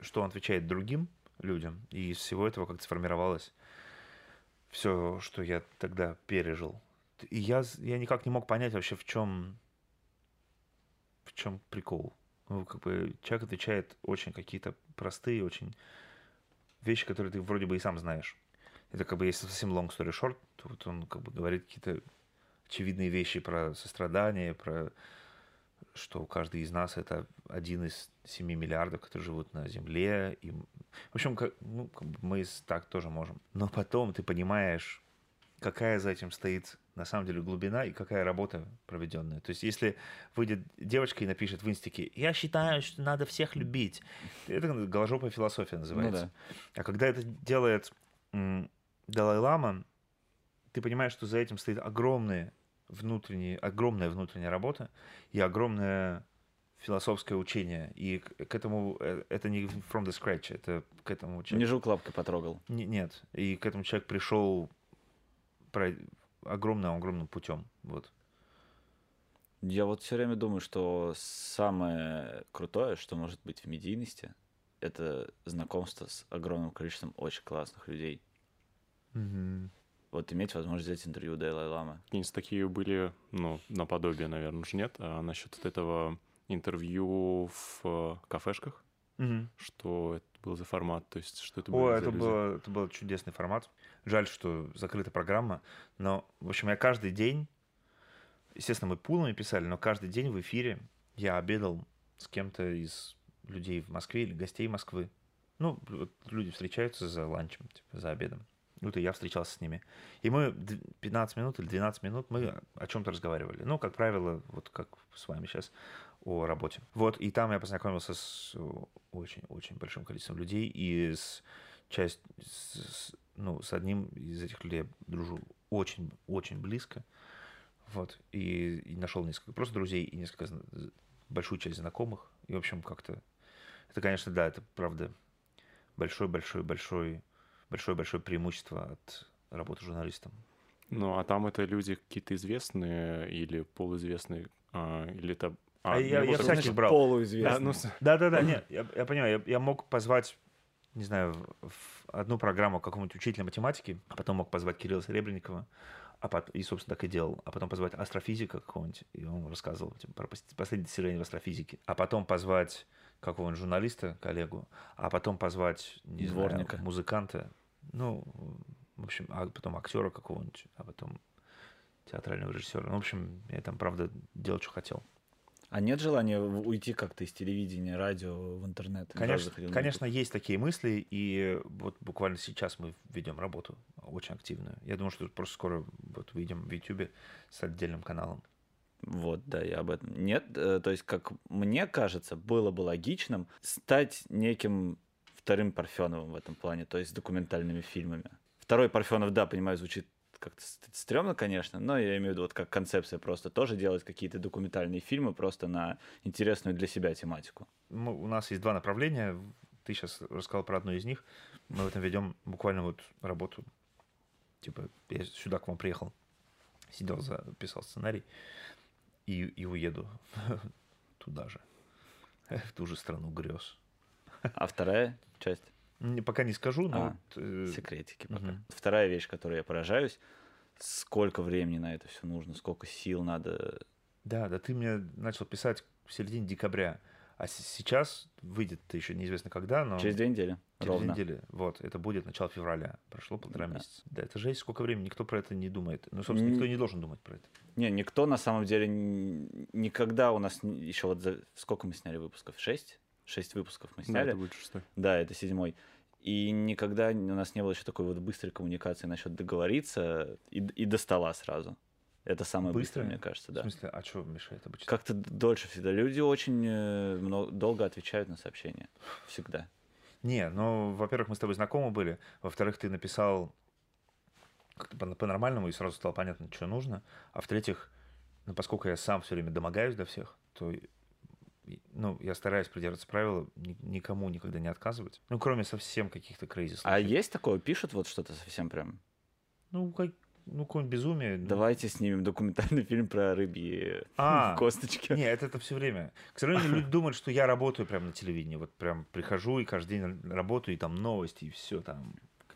что он отвечает другим людям, и из всего этого как-то сформировалось все, что я тогда пережил. И я, я никак не мог понять вообще, в чем, в чем прикол. Ну, как бы человек отвечает очень какие-то простые, очень вещи, которые ты вроде бы и сам знаешь. Это как бы, если совсем long story short, то вот он как бы говорит какие-то очевидные вещи про сострадание, про что каждый из нас это один из 7 миллиардов, которые живут на Земле. И, в общем, как, ну, как бы мы так тоже можем. Но потом ты понимаешь, какая за этим стоит на самом деле глубина и какая работа проведенная. То есть, если выйдет девочка и напишет в инстике, я считаю, что надо всех любить, это голожопая философия называется. да. А когда это делает Далай-Лама, ты понимаешь, что за этим стоит огромные внутренние, огромная внутренняя работа и огромное философское учение. И к, этому э, это не from the scratch, это к этому Не человек... жук лапкой потрогал. Не- нет. И к этому человек пришел огромным-огромным путем. Вот. Я вот все время думаю, что самое крутое, что может быть в медийности, это знакомство с огромным количеством очень классных людей. Вот иметь возможность взять интервью у Далай Ламы. Какие-нибудь такие были, ну, наподобие, наверное, уже нет. А насчет вот этого интервью в э, кафешках, Мгм. что это был за формат, то есть что это были О, за это, люди? было, это был чудесный формат. Жаль, что закрыта программа. Но, в общем, я каждый день, естественно, мы пулами писали, но каждый день в эфире я обедал с кем-то из людей в Москве или гостей Москвы. Ну, вот люди встречаются за ланчем, типа, за обедом. Вот и я встречался с ними. И мы д- 15 минут или 12 минут мы о чем-то разговаривали. Ну, как правило, вот как с вами сейчас о работе. Вот, и там я познакомился с очень-очень большим количеством людей, и с часть, с, с- ну, с одним из этих людей я дружу очень-очень близко. Вот, и, и нашел несколько просто друзей и несколько, большую часть знакомых. И, в общем, как-то... Это, конечно, да, это правда большое-большое-большое большое-большое преимущество от работы журналистом. Ну, а там это люди какие-то известные или полуизвестные, а, или это... А я- не я было всяких брал. Полуизвестный. Да, ну, с- Да-да-да, нет, я, я понимаю, я, я мог позвать, не знаю, в, одну программу какого-нибудь учителя математики, а потом мог позвать Кирилла Серебренникова, а пот- и, собственно, так и делал. А потом позвать астрофизика какого-нибудь, и он рассказывал типа, про пос- последние достижения в астрофизике. А потом позвать какого-нибудь журналиста, коллегу, а потом позвать, не Дворника. знаю, музыканта, ну, в общем, а потом актера какого-нибудь, а потом театрального режиссера. Ну, в общем, я там, правда, делал, что хотел. А нет желания уйти как-то из телевидения, радио в интернет? Конечно, конечно, есть такие мысли, и вот буквально сейчас мы ведем работу очень активную. Я думаю, что просто скоро вот выйдем в YouTube с отдельным каналом. Вот, да, я об этом. Нет, э, то есть, как мне кажется, было бы логичным стать неким вторым Парфеновым в этом плане, то есть с документальными фильмами. Второй Парфенов, да, понимаю, звучит как-то ст- стрёмно, конечно, но я имею в виду вот как концепция просто тоже делать какие-то документальные фильмы просто на интересную для себя тематику. Мы- у нас есть два направления. Ты сейчас рассказал про одно из них. Мы в этом ведем буквально вот работу. Типа, я сюда к вам приехал, сидел, за, писал сценарий и, и уеду (laughs) туда же, (laughs) в ту же страну грез. А вторая часть Пока не скажу, но А, вот, э, секретики пока. мгм. Вторая вещь, которой я поражаюсь, сколько времени на это все нужно, сколько сил надо. Да, да, ты мне начал писать в середине декабря, а сейчас выйдет еще неизвестно когда, но Через две недели. через ровно. две недели. Вот, это будет начало февраля. Прошло полтора Да. месяца. Да, это жесть, сколько времени, никто про это не думает. Ну, собственно, никто не должен думать про это. Не, никто на самом деле никогда у нас еще вот за сколько мы сняли выпусков? Шесть? Шесть выпусков мы Да, сняли. это будет шестой. Да, это седьмой. И никогда у нас не было еще такой вот быстрой коммуникации насчет договориться и, и до стола сразу. Это самое быстрое, Быстрое? мне кажется, В да. смысле, а что мешает обычно? Как-то дольше всегда. Люди очень э, много, долго отвечают на сообщения. Всегда. Не, ну, во-первых, мы с тобой знакомы были. Во-вторых, ты написал по-нормальному, и сразу стало понятно, что нужно. А в-третьих, ну, поскольку я сам все время домогаюсь до всех, то ну, я стараюсь придерживаться правила ни- никому никогда не отказывать. Ну, кроме совсем каких-то крейзи А есть такое? Пишут вот что-то совсем прям? Ну, как, ну, какое-нибудь безумие. ну. Давайте снимем документальный (laughs) фильм про рыбьи (laughs) А, косточки. Нет, это все время. К сожалению, люди (laughs) думают, что я работаю прямо на телевидении. Вот прям прихожу и каждый день работаю, и там новости, и все там.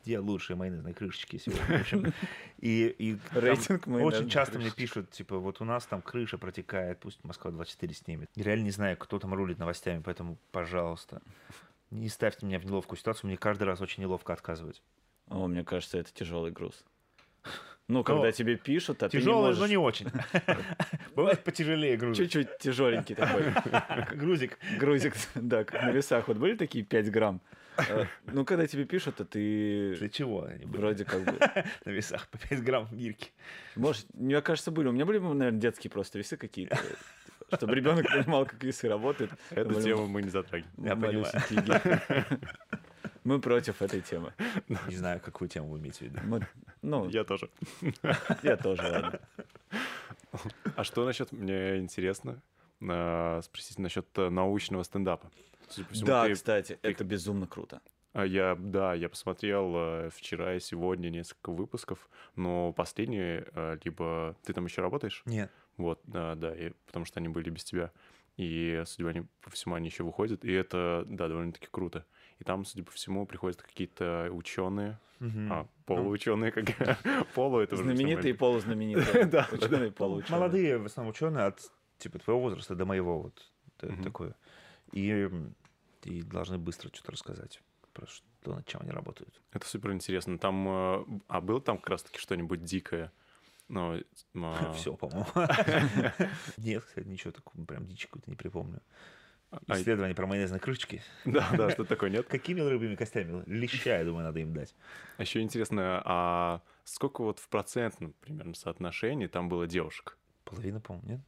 Где лучшие майонезные крышечки сегодня? В общем, (laughs) и, и Рейтинг очень часто мне крышечек. пишут, типа, вот у нас там крыша протекает, пусть Москва-24 снимет. Я реально не знаю, кто там рулит новостями, поэтому, пожалуйста, не ставьте меня в неловкую ситуацию. Мне каждый раз очень неловко отказывать. О, мне кажется, это тяжелый груз. (laughs) Ну, когда Ну, тебе пишут, а ты не Тяжелый, можешь... но не очень. (laughs) Бывает потяжелее грузик. Чуть-чуть тяжеленький такой. Грузик. Грузик, да, на весах. Вот были такие 5 грамм? Э, Ну, когда тебе пишут, то ты Для чего они были вроде как бы... (laughs) на весах по 5 грамм гирки? Может, мне кажется, были. У меня были, наверное, детские просто весы какие-то. (laughs) Чтобы ребенок понимал, как весы работают. Эту тему мы не затрагиваем. Я понимаю. (laughs) Мы против этой темы. Не знаю, какую тему вы имеете в виду. Мы- Ну, Я тоже. я тоже, ладно. А что насчет, мне интересно, а, спросить насчет э, научного стендапа. Судя по всему, Да, ты- кстати, это безумно круто. А Я, да, я посмотрел э, вчера и сегодня несколько выпусков, но последние, э, либо ты там еще работаешь? Нет. Вот, да, да, и, потому что они были без тебя. И, судя они- по всему, они еще выходят, и это, да, довольно-таки круто. И там, судя по всему, приходят какие-то ученые, а, полуученые, как (laughs) полу это Знаменитые и полузнаменитые. (laughs) Да, Ученые, полуученые. Молодые, в основном ученые от типа твоего возраста до моего вот такое. И, и должны быстро что-то рассказать про что, над чем они работают. Это супер интересно. Там, э, а было там как раз-таки что-нибудь дикое? Ну, а, Все, по-моему. (laughs) Нет, кстати, ничего такого прям дичь какой-то не припомню. а, Исследование про майонезные крышечки. (laughs) Да, да, что такое, нет? Какими рыбными костями? Леща, я думаю, надо им дать. А еще интересно, а сколько вот в процентном примерно соотношении там было девушек? Половина, по-моему, нет?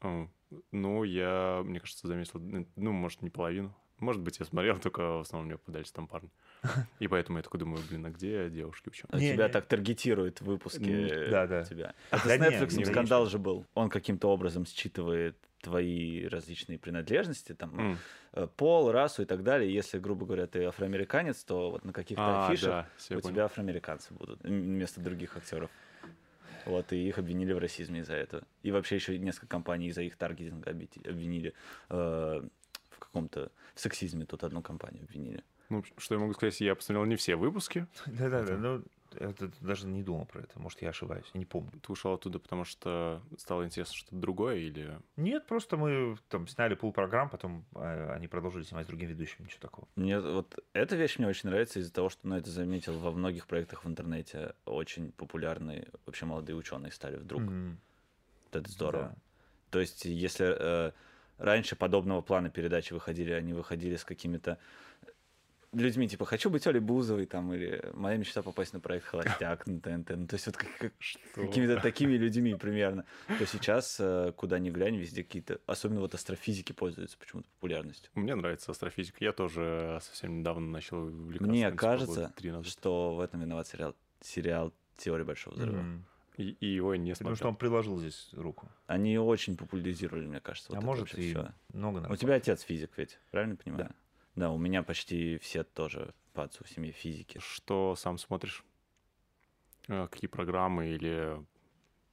Да? А, Ну, я, мне кажется, заметил, ну, может, не половину. Может быть, я смотрел, только в основном мне попадались там парни. (laughs) И поэтому я такой думаю, блин, а где девушки ученые? А Не, Тебя не. так таргетируют в выпуске. Да, да. Тебя. Это Да с Netflix не, скандал же был. Он каким-то образом считывает твои различные принадлежности, там, э, пол, расу и так далее. Если, грубо говоря, ты афроамериканец, то вот на каких-то А, афишах да, у понял. тебя афроамериканцы будут вместо других актеров. Вот, и их обвинили в расизме из-за этого. И вообще еще несколько компаний из-за их таргетинга обвинили э, в каком-то в сексизме тут одну компанию обвинили. Ну, что я могу сказать, я посмотрел не все выпуски. Да-да-да, ну, это даже не думал про это. Может, я ошибаюсь, я не помню. Ты ушел оттуда, потому что стало интересно что-то другое или... Нет, просто мы там сняли пол программ, потом э, они продолжили снимать с другим ведущим, ничего такого. Мне вот эта вещь мне очень нравится из-за того, что, ну, это заметил во многих проектах в интернете. Очень популярные вообще молодые ученые стали вдруг. Мгм. Вот Это здорово. Да. То есть, если э, раньше подобного плана передачи выходили, они выходили с какими-то людьми, типа, хочу быть Олей Бузовой, там, или моя мечта попасть на проект «Холостяк» на ТНТ. Ну, то есть, вот как- как- какими-то такими людьми примерно. То сейчас, э, куда ни глянь, везде какие-то, особенно вот астрофизики пользуются почему-то популярностью. Мне нравится астрофизика. Я тоже совсем недавно начал увлекаться. Мне кажется, что в этом виноват сериал, сериал «Теория большого взрыва». Мгм. И, и его не Потому что смотрел. он приложил здесь руку. Они очень популяризировали, мне кажется, вот а это может, и всё. много У народу. тебя отец физик ведь, правильно понимаю? Да. У меня почти все тоже по отцу в семье физики. Что сам смотришь? Э, Какие программы или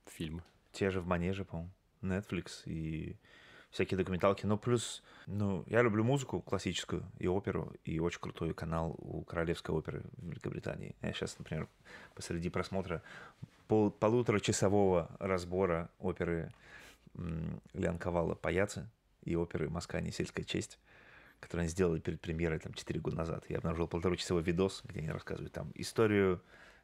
фильмы? Те же в манеже, по-моему. Netflix и всякие документалки. Но плюс, ну, я люблю музыку классическую и оперу, и очень крутой канал у Королевской оперы в Великобритании. Я сейчас, например, посреди просмотра пол, полуторачасового разбора оперы м, Лианковала «Паяцы» и оперы «Москва не сельская честь», которые они сделали перед премьерой там 4 года назад. Я обнаружил полуторачасовой видос, где они рассказывают там историю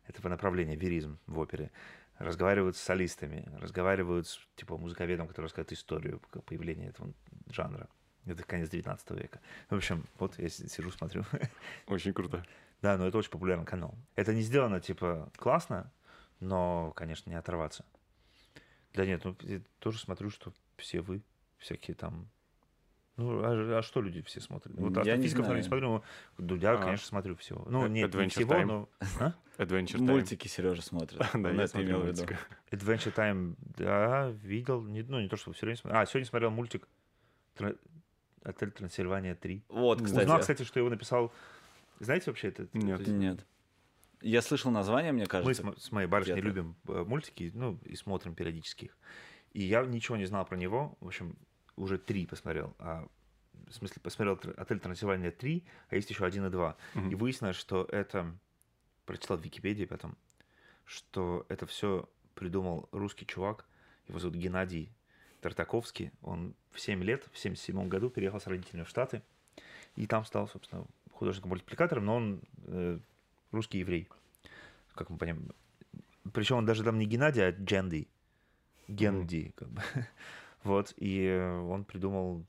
этого направления, веризм в опере. Разговаривают с солистами, разговаривают с типа музыковедом, который рассказывает историю появления этого жанра. Это конец 19 века. В общем, вот я си- сижу, смотрю. (laughs) Очень круто. Да, но это очень популярный канал. Это не сделано, типа, классно, но, конечно, не оторваться. Да нет, ну, я тоже смотрю, что все вы, всякие там... Ну, а, а что люди все смотрят? Вот Я не наверное, не знаю. смотрю, но Дудя, А. конечно, смотрю всего. Ну, Э, нет, не Adventure всего, Time. но... А? Adventure Time. Мультики Сережа смотрит. (laughs) Да, я смотрю мультики. Adventure Time, да, видел. Не, ну, не то, что все время смотрел. А, сегодня смотрел мультик Тра- «Отель Трансильвания 3». Вот, кстати. Узнал, кстати, что его написал... Знаете вообще это? Нет. Нет. Я слышал название, мне Мы кажется. с, мо- с моей барышней любим э, мультики, ну, и смотрим периодически их. И я ничего не знал про него. В общем, уже три посмотрел. А, в смысле, посмотрел «Тр- «Отель Трансильвания 3», а есть еще один и два. Мгм. И выяснилось, что это... Прочитал в Википедии потом, что это все придумал русский чувак. Его зовут Геннадий Тартаковский. Он в 7 лет, в 77 году переехал с родителями в Штаты. И там стал, собственно, художником-мультипликатором, но он э, русский еврей, как мы понимаем. Причем он даже там не Геннадий, а Дженди. Генди, как бы. (laughs) Вот, и он придумал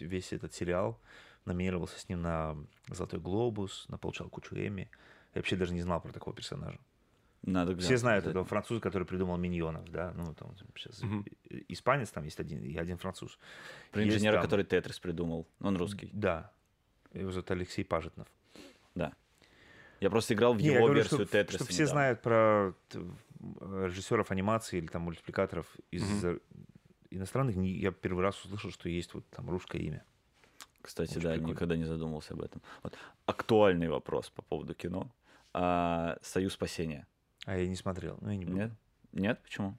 весь этот сериал, номинировался с ним на «Золотой глобус», на получал кучу Эмми. Я вообще даже не знал про такого персонажа. Надо глянуть. Все знают этого француза, который придумал миньонов, да, ну, там сейчас Мгм. испанец там есть один, и один француз. Про Есть инженера, там- который Тетрис придумал. Он русский. Да. Его зовут Алексей Пажетнов. Да. Я просто играл в Не, его говорю, версию чтоб- Тетриса. чтоб все недавно. знают про э, режиссеров анимации или там мультипликаторов из э, иностранных. Не- Я первый раз услышал, что есть вот там русское имя. Кстати, Очень да, прикольно. никогда не задумывался об этом. Вот. Актуальный вопрос по поводу кино. А, Союз спасения. А я не смотрел. Ну, я не буду. Нет? Нет? Почему?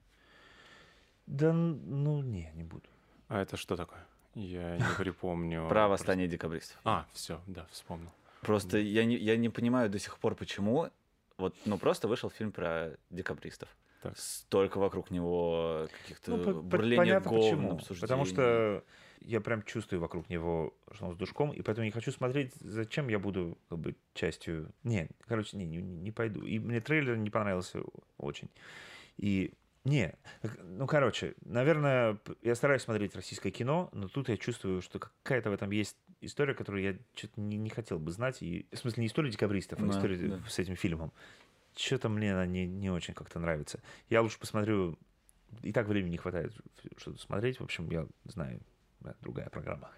Да, ну, не, не буду. А это что такое? Я не (laughs) припомню. Про Просто- восстание декабристов. А, все, да, вспомнил. Просто я не, я не понимаю до сих пор, почему. Вот, ну, просто вышел фильм про декабристов. Так. Столько вокруг него каких-то Ну, бурления понятно говн, почему. обсуждений. Потому что я прям чувствую вокруг него, что он с душком, и поэтому не хочу смотреть, зачем я буду как бы частью... Не, короче, не, не, не пойду. И мне трейлер не понравился очень. И не, ну, короче, наверное, я стараюсь смотреть российское кино, но тут я чувствую, что какая-то в этом есть история, которую я что-то не, не хотел бы знать. И, в смысле, не история декабристов, а Да, история да. с этим фильмом. Что-то мне она не, не очень как-то нравится. Я лучше посмотрю... И так времени не хватает что-то смотреть. В общем, я знаю, другая программа.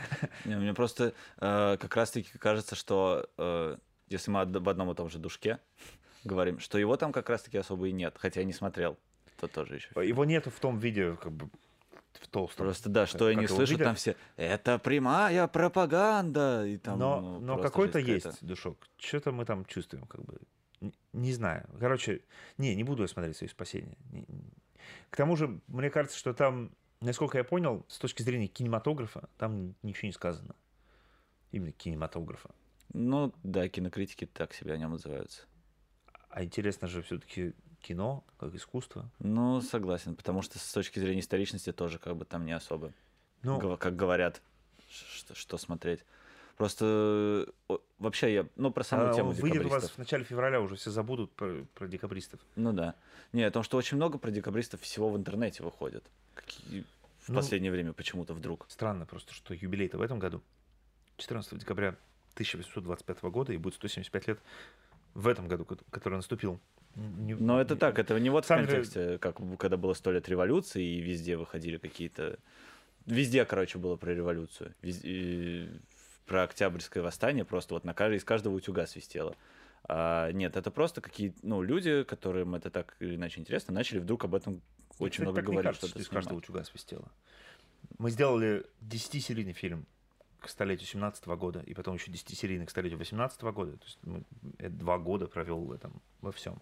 (laughs) Не, мне просто э, как раз-таки кажется, что э, если мы об одном и том же душке (laughs) говорим, что его там как раз-таки особо и нет, хотя я не смотрел, то тоже еще. Его нету в том виде, как бы, в толстом. Просто да, что как я не слышу, там все это прямая пропаганда и там. но ну, но какой-то есть какая-то. душок. Что-то мы там чувствуем, как бы. Не знаю. Короче, не, не буду я смотреть «Союз спасения». К тому же, мне кажется, что там, насколько я понял, с точки зрения кинематографа, там ничего не сказано. Именно кинематографа. Ну да, кинокритики так себе о нем отзываются. А интересно же все-таки кино, как искусство. Ну, согласен, потому что с точки зрения историчности тоже как бы там не особо, Ну, как говорят, что, что смотреть. Просто э, вообще я, ну, про саму а тему выйдет у вас в начале февраля, уже все забудут про, про декабристов. Ну да. Не, о том, что очень много про декабристов всего в интернете выходит. Какие- В Ну, последнее время почему-то вдруг. Странно просто, что юбилей-то в этом году, 14 декабря 1825 года, и будет 175 лет в этом году, ко- который наступил. Не- Но это не- так, это не вот в Сам же- контексте, как когда было сто лет революции, и везде выходили какие-то... Везде, короче, было про революцию. Везде- Про Октябрьское восстание просто вот на каждый, из каждого утюга свистело. А, нет, это просто какие-то, ну, люди, которым это так или иначе интересно, начали вдруг об этом очень кстати, много говорить, кажется, что из каждого утюга свистело. Мы сделали 10-серийный фильм к столетию 17 года, и потом еще 10-серийный к столетию 18 года. То есть мы два года провел в этом, во всем.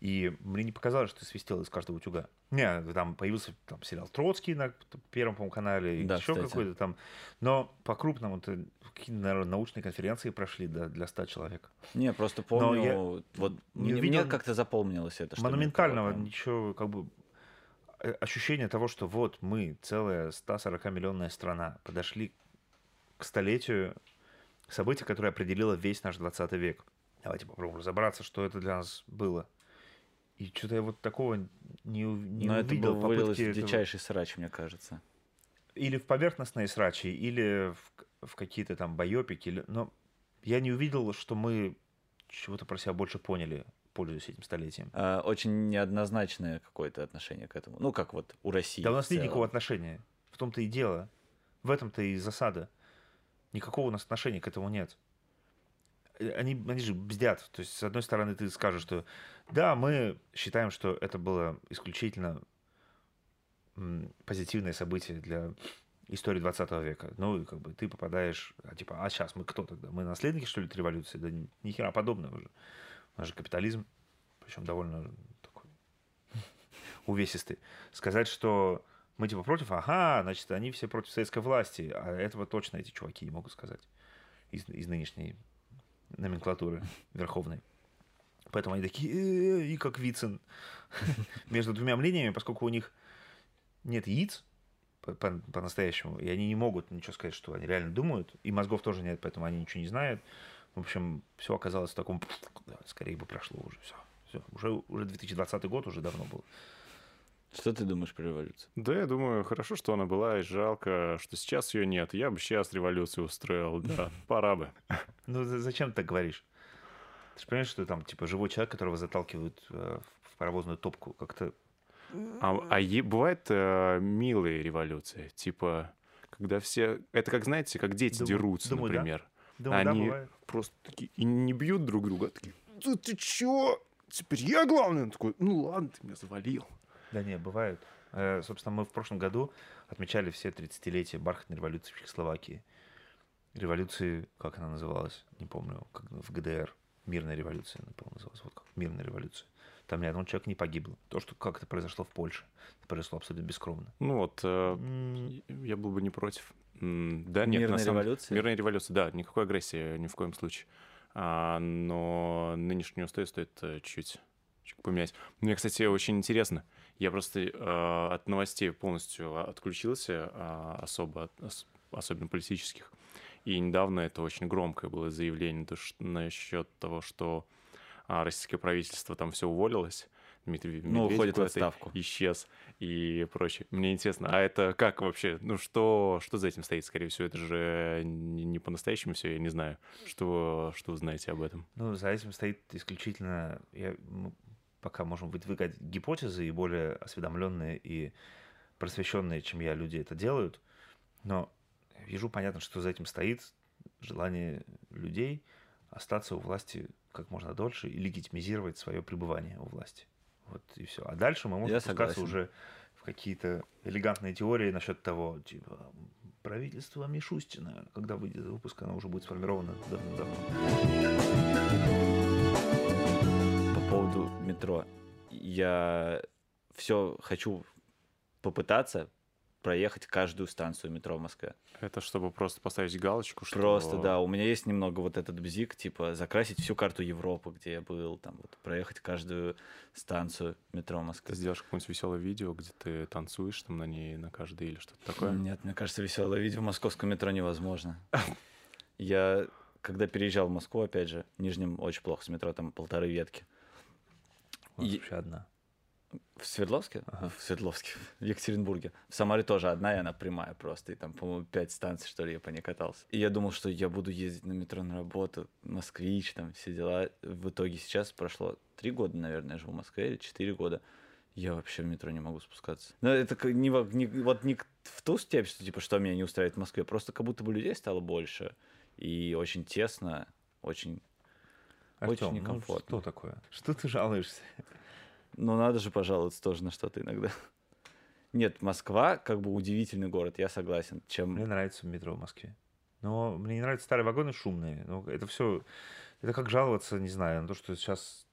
И мне не показалось, что свистело из каждого утюга. Не, там появился там, сериал Троцкий на Первом, по канале, Да, еще какой-то там. Но по-крупному это какие-то, наверное, научные конференции прошли да, для 100 человек. Не, просто Но помню, я вот не мне, мне как-то запомнилось это. что монументального прям- ничего, как бы э, ощущение того, что вот мы, целая 140-миллионная страна, подошли к столетию события, которое определило весь наш 20 век. Давайте попробуем разобраться, что это для нас было. И что-то я вот такого не, не Но это увидел было вылилось попытки в этого- дичайший срач, мне кажется. или в поверхностные срачи, или в, в какие-то там байопики. Или... Но я не увидел, что мы чего-то про себя больше поняли, пользуясь этим столетием. А, очень неоднозначное какое-то отношение к этому. Ну, как вот у России. Да у нас нет никакого отношения. В том-то и дело. В этом-то и засада. Никакого у нас отношения к этому нет. Э, Они, они же бздят. То есть, с одной стороны, ты скажешь, что да, мы считаем, что это было исключительно позитивное событие для истории 20 века. Ну, и как бы ты попадаешь, а, типа, а сейчас мы кто тогда? Мы наследники, что ли, этой революции? Да ни, хера подобного же. У нас же капитализм, причем довольно такой увесистый. Сказать, что мы типа против, ага, значит, они все против советской власти, а этого точно эти чуваки не могут сказать из, из нынешней номенклатуры верховной. Поэтому они такие, «Э, и как Вицин. (laughs) Между двумя мнениями, поскольку у них нет яиц по- по- по-настоящему, и они не могут ничего сказать, что они реально думают, и мозгов тоже нет, поэтому они ничего не знают. В общем, все оказалось в таком, скорее бы прошло уже все. Все, уже, уже 2020 год уже давно был. Что ты думаешь про революцию? Да, я думаю, хорошо, что она была, и жалко, что сейчас ее нет. Я бы сейчас революцию устроил, да, (laughs) пора бы. Ну за- зачем ты так говоришь? Ты же понимаешь, что там типа живой человек, которого заталкивают э, в паровозную топку, как-то А, а е- бывает э, милые революции, типа, когда все... Это как, знаете, как дети Думаю- дерутся, думаю, да. например. Думаю, да, Они бывает. просто такие и не бьют друг друга, а такие, да ты чё? Теперь я главный? Он такой, ну ладно, ты меня завалил. Да не, бывает. Э, собственно, мы в прошлом году отмечали все 30-летие бархатной революции в Чехословакии. Революции, как она называлась, не помню, как в ГДР. Мирная революция, напомню, называлась. Вот как, мирная революция. Там ни один человек не погиб. То, что как это произошло в Польше, это произошло абсолютно бескровно. Ну вот, э, я был бы не против. Да, нет, Мирная на самом- революция? Мирная революция, да, никакой агрессии ни в коем случае. А, но нынешнюю устой стоит э, чуть, чуть поменять. Мне, кстати, очень интересно. Я просто э, от новостей полностью отключился, а, особо, от- ос- особенно политических. И недавно это очень громкое было заявление то, ш- насчет того, что а, российское правительство там все уволилось. Дмитрий Ну, Медведев уходит в отставку. исчез и прочее. Мне интересно, а это как вообще? Ну, что, что за этим стоит? Скорее всего, это же не, не по-настоящему все, я не знаю. Что, что вы знаете об этом? Ну, за этим стоит исключительно, я, мы пока можем выдвигать гипотезы, и более осведомленные и просвещенные, чем я, люди это делают, но вижу, понятно, что за этим стоит желание людей остаться у власти как можно дольше и легитимизировать свое пребывание у власти. Вот и все. А дальше мы можем Я спускаться согласен. уже в какие-то элегантные теории насчет того, типа, правительство Мишустина, когда выйдет выпуск, оно уже будет сформировано давно-давно. По поводу метро. Я все хочу попытаться проехать каждую станцию метро в Москве. Это чтобы просто поставить галочку, что... Просто, да, у меня есть немного вот этот бзик, типа закрасить всю карту Европы, где я был, там вот проехать каждую станцию метро Ты Москвы. сделаешь какое-нибудь веселое видео, где ты танцуешь там на ней, на каждой или что-то такое? Нет, мне кажется, веселое видео в московском метро невозможно. (laughs) Я, когда переезжал в Москву, опять же, в Нижнем очень плохо с метро, там полторы ветки. Нас И- вообще одна. В Свердловске? Ага. В Свердловске. В Екатеринбурге. В Самаре тоже одна, и она прямая просто. И там, по-моему, пять станций, что ли, я по ней катался. И я думал, что я буду ездить на метро на работу, москвич, там, все дела. В итоге сейчас прошло три года, наверное, я живу в Москве, или четыре года. Я вообще в метро не могу спускаться. Но это не, не- вот не в ту степь, что, типа, что меня не устраивает в Москве. Просто как будто бы людей стало больше. И очень тесно, очень... Очень Артём, ну некомфортно. что такое? Что ты жалуешься? Ну, надо же пожаловаться тоже на что-то иногда. Нет, Москва как бы удивительный город, я согласен. Чем... Мне нравится метро в Москве. Но мне не нравятся старые вагоны шумные. Ну, это все... Это как жаловаться, не знаю, на то, что сейчас,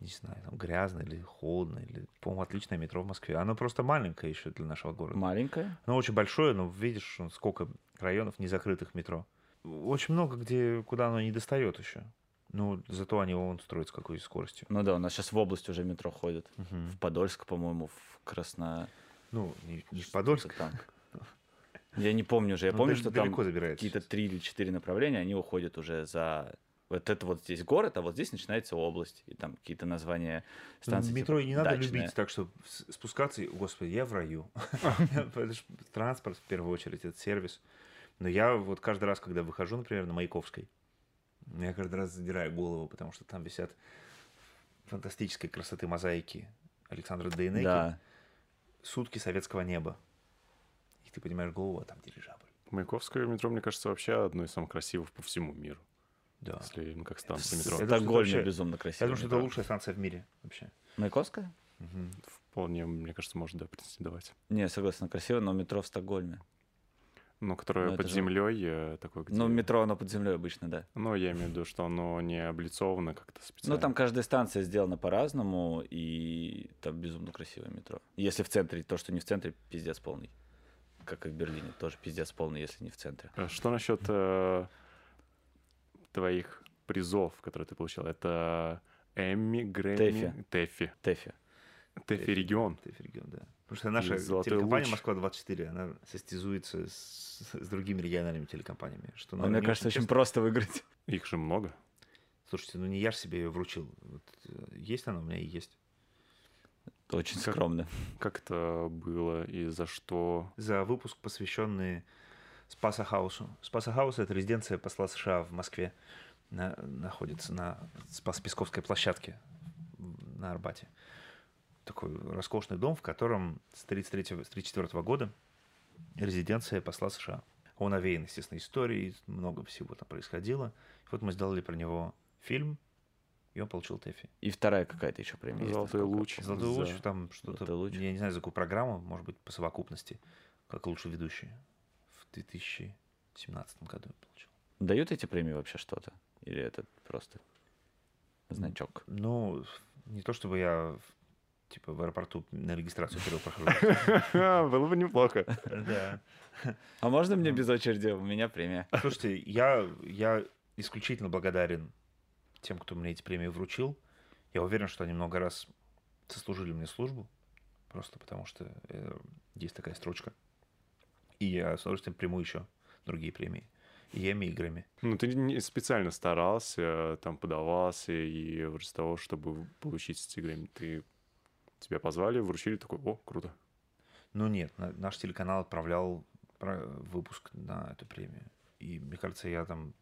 не знаю, там грязно или холодно, или, по-моему, отличное метро в Москве. Оно просто маленькое еще для нашего города. Маленькая. Оно очень большое, но видишь, ну, сколько районов незакрытых метро. Очень много где, куда оно не достает еще. Ну, зато они вон строят с какой скоростью. Ну да, у нас сейчас в область уже метро ходит. Мгм. В Подольск, по-моему, в Красно... Ну, не, не в Подольск. Там. Я не помню уже. Я Ну, помню, что там какие-то три или четыре направления, они уходят уже за... Вот это вот здесь город, а вот здесь начинается область. И там какие-то названия Ну, станций. метро и типа не надо «Дачная». любить, так что спускаться, господи, я в раю. (laughs) Это ж транспорт в первую очередь, это сервис. Но я вот каждый раз, когда выхожу, например, на Маяковской, я каждый раз задираю голову, потому что там висят фантастической красоты мозаики Александра Дейнеки, Да. сутки советского неба. И ты поднимаешь голову, а там дирижабль. Маяковское метро, мне кажется, вообще одно из самых красивых по всему миру. Да. Если, ну, как станция метро. Я вообще- безумно Я красиво. думаю, что это лучшая станция в мире вообще. Маяковская? Мгм. Вполне, мне кажется, может, да, претендовать. Не, согласен, красиво, но метро в Стокгольме. Ну, которое Ну, под же- землей, такое, где... Ну, метро, оно под землей обычно, да. Ну, я имею в виду, что оно не облицовано как-то специально. Ну, там каждая станция сделана по-разному, и там безумно красивое метро. Если в центре, то, что не в центре, пиздец полный. Как и в Берлине, тоже пиздец полный, если не в центре. А Что насчет э, твоих призов, которые ты получил? Это Эмми, Грэмми, Тэфи. Тэфи. Тэфи регион. Тэфи регион, да. Потому что наша «Золотой телекомпания луч». «Москва-24», она состязуется с, с другими региональными телекомпаниями. Что, Но наверное, мне не кажется, очень честно. просто выиграть. Их же много. Слушайте, ну не я же себе ее вручил. Вот, э, есть она у меня и есть. Очень Как- скромно. Как это было и за что? За выпуск, посвященный Спаса Хаусу. Спаса Хаус — это резиденция посла США в Москве. На- находится на Спас-Песковской площадке на Арбате. Такой роскошный дом, в котором с 1934 года резиденция посла США. Он овеян, естественно, историей, много всего там происходило. И вот мы сделали про него фильм, и он получил ТЭФИ. И вторая какая-то еще премия есть, Золотой луч. Золотой за- луч, там что-то, луч. я не знаю, за какую программу, может быть, по совокупности, как лучший ведущий в 2017 году я получил. Дают эти премии вообще что-то? Или это просто значок? Ну, не то чтобы я типа в аэропорту на регистрацию первую прохожу. (laughs) Было бы неплохо. Да. А можно мне без очереди? У меня премия. Слушайте, я, я исключительно благодарен тем, кто мне эти премии вручил. Я уверен, что они много раз сослужили мне службу, просто потому что э, есть такая строчка. И я с удовольствием приму еще другие премии. И Эми, и Грэмми. Ну, ты не специально старался, там подавался, и вроде того, чтобы получить эти Грэмми, ты тебя позвали, вручили, такой, о, круто. Ну нет, на- наш телеканал отправлял выпуск на эту премию. И мне кажется, я там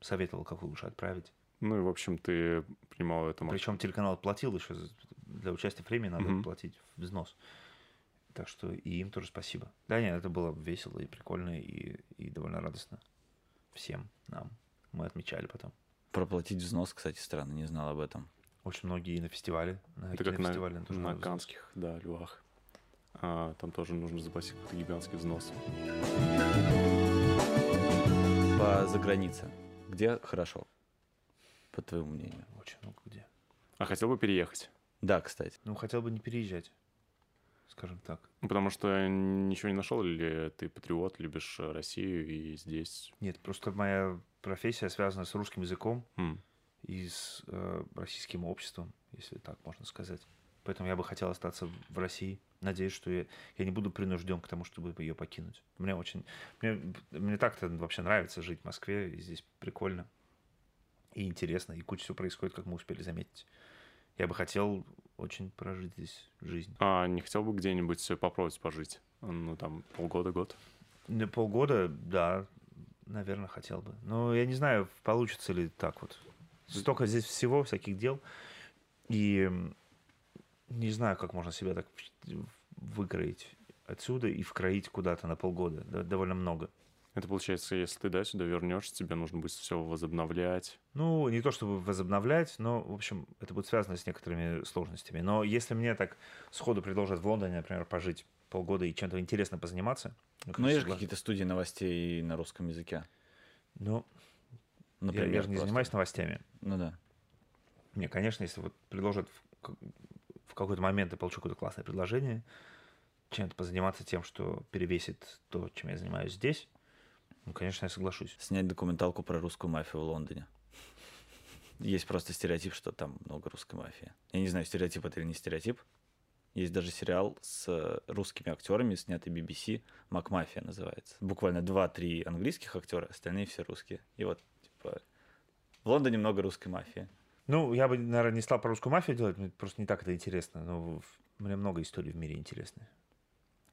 советовал, как лучше отправить. Ну и, в общем, ты принимал это Причем телеканал платил еще для участия в премии, надо Мгм. платить взнос. Так что и им тоже спасибо. Да нет, это было весело и прикольно, и, и довольно радостно. Всем нам. Мы отмечали потом. Проплатить взнос, кстати, странно, не знал об этом. Очень многие и на фестивале. На Это как на, тоже на канских, да, львах. А, там тоже нужно заплатить какой-то гигантский взнос. По загранице. Где хорошо? По твоему мнению. Очень много где. А хотел бы переехать? Да, кстати. Ну, хотел бы не переезжать. скажем так. Ну, Потому что ничего не нашел, или ты патриот, любишь э, Россию и здесь... Нет, просто моя профессия связана с русским языком М. и с э, российским обществом, если так можно сказать. Поэтому я бы хотел остаться в России. Надеюсь, что я, я не буду принужден к тому, чтобы ее покинуть. Мне очень... Мне, мне так-то вообще нравится жить в Москве, и здесь прикольно и интересно, и куча всего происходит, как мы успели заметить. Я бы хотел очень прожить здесь жизнь. А не хотел бы где-нибудь попробовать пожить? Ну, там, полгода-год. На полгода, да, наверное, хотел бы. Но я не знаю, получится ли так вот. Столько здесь всего, всяких дел. И не знаю, как можно себя так выкроить отсюда и вкроить куда-то на полгода. Да, довольно много. Это получается, если ты, да, сюда вернешься, тебе нужно будет все возобновлять. Ну, не то чтобы возобновлять, но, в общем, это будет связано с некоторыми сложностями. Но если мне так сходу предложат в Лондоне, например, пожить полгода и чем-то интересно позаниматься... Ну, есть же какие-то студии новостей на русском языке. Ну, Например, я, же не просто. занимаюсь новостями. Ну да. Мне, конечно, если вот предложат в, в какой-то момент я получу какое-то классное предложение, чем-то позаниматься тем, что перевесит то, чем я занимаюсь здесь, ну, конечно, я соглашусь. Снять документалку про русскую мафию в Лондоне. Есть просто стереотип, что там много русской мафии. Я не знаю, стереотип это или не стереотип. Есть даже сериал с э, русскими актерами, снятый BBC, «Макмафия» называется. Буквально два-три английских актера, остальные все русские. И вот, типа, в Лондоне много русской мафии. Ну, я бы, наверное, не стал про русскую мафию делать, мне просто не так это интересно. Но мне много историй в мире интересны.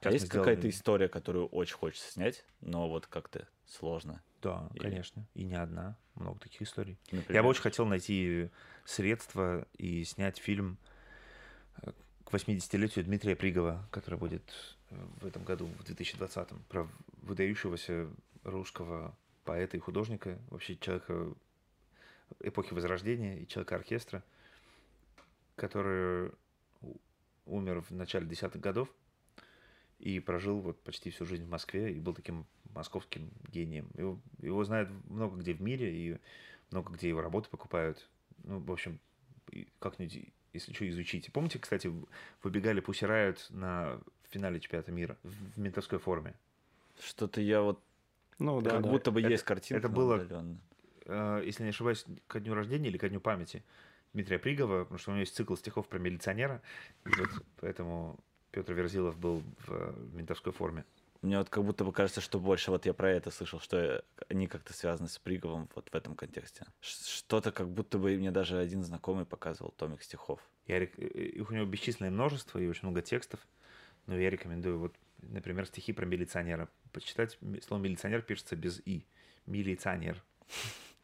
А есть сделали- какая-то история, которую очень хочется снять, но вот как-то сложно. Да, Или- конечно. И не одна. Много таких историй. Например, Я бы очень хотел найти средства и снять фильм э, к 80-летию Дмитрия Пригова, который будет э, в этом году, в 2020-м, про выдающегося русского поэта и художника, вообще человека эпохи Возрождения и человека оркестра, который умер в начале десятых годов и прожил вот почти всю жизнь в Москве и был таким московским гением. Его, его знают много где в мире и много где его работы покупают. Ну, в общем, как-нибудь, если что, изучите. Помните, кстати, выбегали Riot на финале чемпионата мира в ментовской форме? Что-то я вот Ну, да, как да. будто бы Это- есть картинка. это было-. Э, если не ошибаюсь, ко дню рождения или ко дню памяти Дмитрия Пригова, потому что у него есть цикл стихов про милиционера, и вот поэтому Петр Верзилов был в э, ментовской форме. Мне вот как будто бы кажется, что больше вот я про это слышал, что они как-то связаны с Приговым вот в этом контексте. Что-то как будто бы мне даже один знакомый показывал томик стихов. Я, э, их у него бесчисленное множество и очень много текстов, но я рекомендую вот, например, стихи про милиционера. Почитать слово милиционер пишется без «и». Милиционер. (laughs)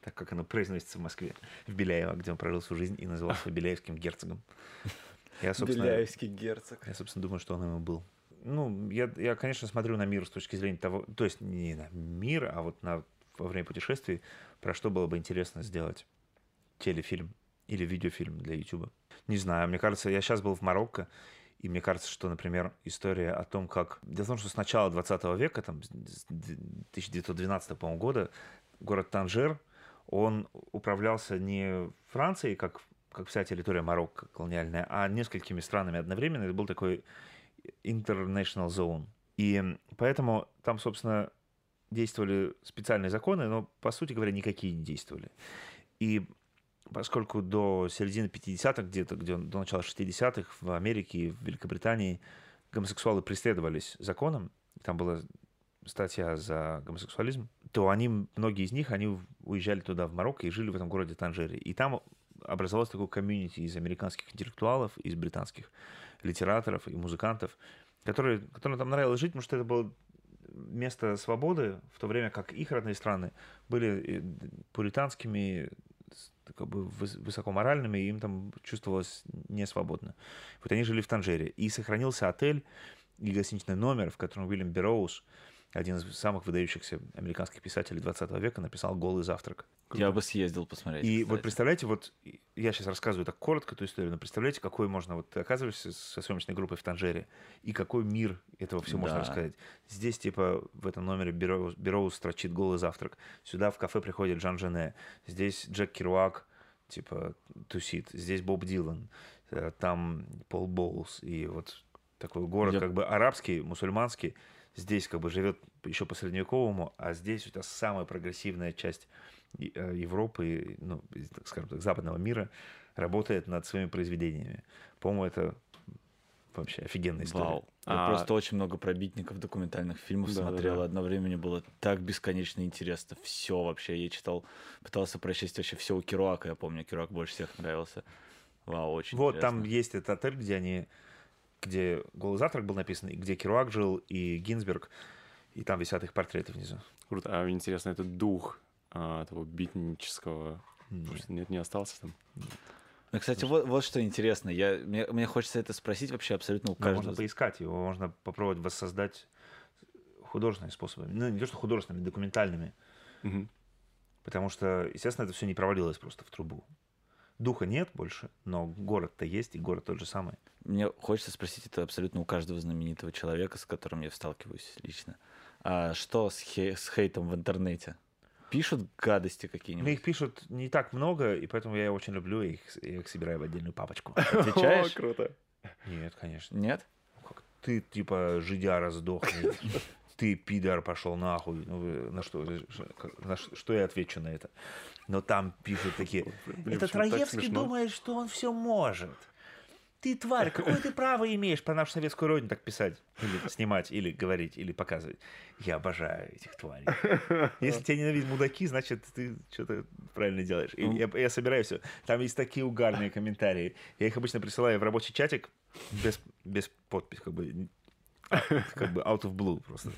Так как оно произносится в Москве, в Беляево, где он прожил всю жизнь и назывался (laughs) Беляевским герцогом. Я, собственно, герцог. я, собственно, думаю, что он ему был. Ну, я, я, конечно, смотрю на мир с точки зрения того, то есть не на мир, а вот на во время путешествий, про что было бы интересно сделать телефильм или видеофильм для YouTube. Не знаю, мне кажется, я сейчас был в Марокко, и мне кажется, что, например, история о том, как... Дело в том, что с начала 20 века, там, с 1912, по-моему, года, город Танжер, он управлялся не Францией, как, как вся территория Марокко колониальная, а несколькими странами одновременно. Это был такой international zone. И поэтому там, собственно, действовали специальные законы, но, по сути говоря, никакие не действовали. И поскольку до середины 50-х, где-то где до начала 60-х в Америке и в Великобритании гомосексуалы преследовались законом, там была статья за гомосексуализм, то они, многие из них, они уезжали туда, в Марокко, и жили в этом городе Танжере. И там образовалось такое комьюнити из американских интеллектуалов, из британских литераторов и музыкантов, которые, которым там нравилось жить, потому что это было место свободы, в то время как их родные страны были э, пуританскими, как бы выс- высокоморальными, и им там чувствовалось несвободно. Вот они жили в Танжере. И сохранился отель и гостиничный номер, в котором Уильям Берроуз, один из самых выдающихся американских писателей 20 века, написал «Голый завтрак». Я бы съездил посмотреть. И кстати. вот представляете, вот я сейчас рассказываю так коротко эту историю, но представляете, какой можно, вот ты оказываешься со съемочной группой в Танжере, и какой мир этого всего можно Да. рассказать. Здесь, типа, в этом номере Бероуз, Бероуз строчит голый завтрак. Сюда в кафе приходит Жан Жене. Здесь Джек Керуак, типа, тусит. Здесь Боб Дилан. э, Там Пол Боулс. И вот такой город Я- как бы арабский, мусульманский. Здесь как бы живет еще по средневековому, а здесь у тебя самая прогрессивная часть э, Европы, ну, скажем так, западного мира работает над своими произведениями. По-моему, это вообще офигенная история. Вау. Я А- просто очень много пробитников документальных фильмов Да, да, смотрел. да. Одно время мне было так бесконечно интересно. Все вообще. Я читал, пытался прочесть вообще все у Керуака. Я помню, Керуак больше всех нравился. Вау, очень Вот там интересно. есть этот отель, где они, где «Голый завтрак» был написан, и где Керуак жил, и Гинзберг, и там висят их портреты внизу. Круто. А интересно, этот дух а, того битнического... Нет. Нет, не остался там? Ну, кстати, вот, вот что интересно. Я, мне, мне хочется это спросить вообще абсолютно у Но каждого. можно поискать его, можно попробовать воссоздать художественными способами. Ну, не то, что художественными, документальными. Мгм. Потому что, естественно, это все не провалилось просто в трубу. Духа нет больше, но город-то есть, и город тот же самый. Мне хочется спросить это абсолютно у каждого знаменитого человека, с которым я сталкиваюсь лично. А что с, хе- с хейтом в интернете? Пишут гадости какие-нибудь? их пишут не так много, и поэтому я очень люблю их, я их собираю в отдельную папочку. (laughs) Отвечаешь? О, круто. Нет, конечно. Нет? Как ты, типа, жидяра сдохни. (laughs) Ты, пидор, пошел нахуй. Ну, на что, на что я отвечу на это? Но там пишут такие, (laughs) Блин, это почему так Троевский смешно? думает, что он все может. Ты тварь, какое ты право имеешь про нашу советскую родину так писать? Или снимать, или говорить, или показывать. Я обожаю этих тварей. Если тебя ненавидят мудаки, значит, ты что-то правильно делаешь. И я, я собираю все. Там есть такие угарные комментарии. Я их обычно присылаю в рабочий чатик без, без подписи, как бы, (laughs) как бы out of blue просто.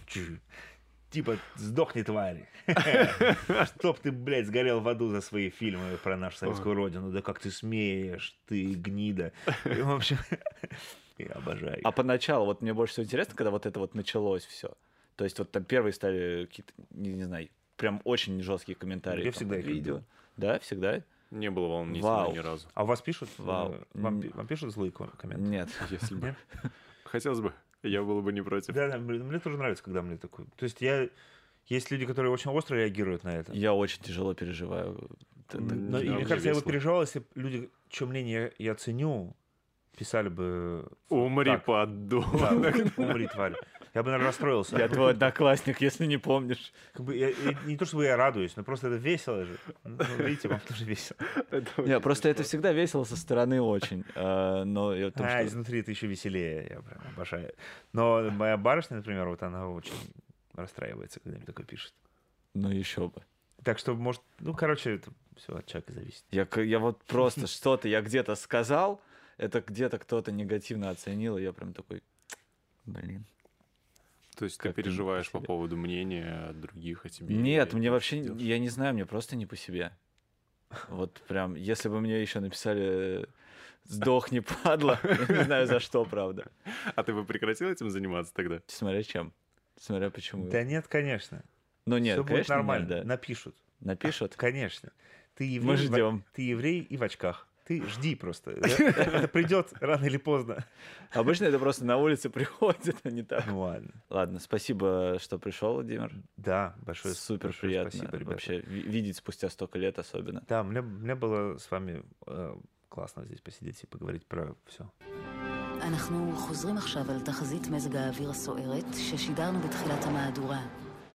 Типа, сдохни, твари. (laughs) Чтоб ты, блядь, сгорел в аду за свои фильмы про нашу советскую родину. Да как ты смеешь, ты гнида. И, в общем, (laughs) я обожаю. А поначалу, вот мне больше всего интересно, когда вот это вот началось все. То есть вот там первые стали какие-то, не, не знаю, прям очень жесткие комментарии. Я там, всегда их видео. Да, всегда? Не было волнительно Вау. ни разу. А у вас пишут? Вау. э, Вам, М. пи- вам пишут злые ком- комменты? Нет. Если бы. Нет? Хотелось бы. Я был бы не против. Да, да, блин, мне тоже нравится, когда мне такое. То есть я... Есть люди, которые очень остро реагируют на это. Я очень тяжело переживаю. М, Но, и Да, мне кажется, я бы переживал, если люди, чье мнение я ценю, писали бы... Умри, так, да, подонок. умри, тварь. Я бы, наверное, расстроился. Я твой одноклассник, если не помнишь. Как бы я- я- не то, чтобы я радуюсь, но просто это весело же. Ну, видите, вам тоже весело. Не, просто это всегда весело со стороны очень. а, Но А, что- изнутри это еще веселее, я прям обожаю. Но моя барышня, например, вот она очень расстраивается, когда мне такое пишет. Ну еще бы. Так что, может, ну, короче, это все от человека зависит. Я, я вот просто что-то я где-то сказал, это где-то кто-то негативно оценил, и я прям такой, блин. То есть ты не по переживаешь по себе. поводу мнения других о тебе? Нет, мне ты вообще, делаешь? я не знаю, мне просто не по себе. Вот прям, если бы мне еще написали «Сдохни, падла», (laughs) я не знаю за что, правда. А ты бы прекратил этим заниматься тогда? Смотря чем. Смотря почему. Да нет, конечно. Ну нет, Все будет конечно, нормально. нет, да. Напишут. Напишут. Конечно. Ты еврей, Мы в- ждем. ты еврей и в очках. Ты жди просто. (laughs) Это придет рано или поздно. Обычно это просто на улице (laughs) приходит, а не так. Ну ладно. Ладно, спасибо, что пришел, Владимир. Да, большое Супер большое приятно Спасибо, ребята. вообще ви- видеть спустя столько лет особенно. Да, мне, мне было с вами э, классно здесь посидеть и поговорить про все. אנחנו חוזרים עכשיו על תחזית מזג האוויר הסוערת ששידרנו בתחילת המהדורה.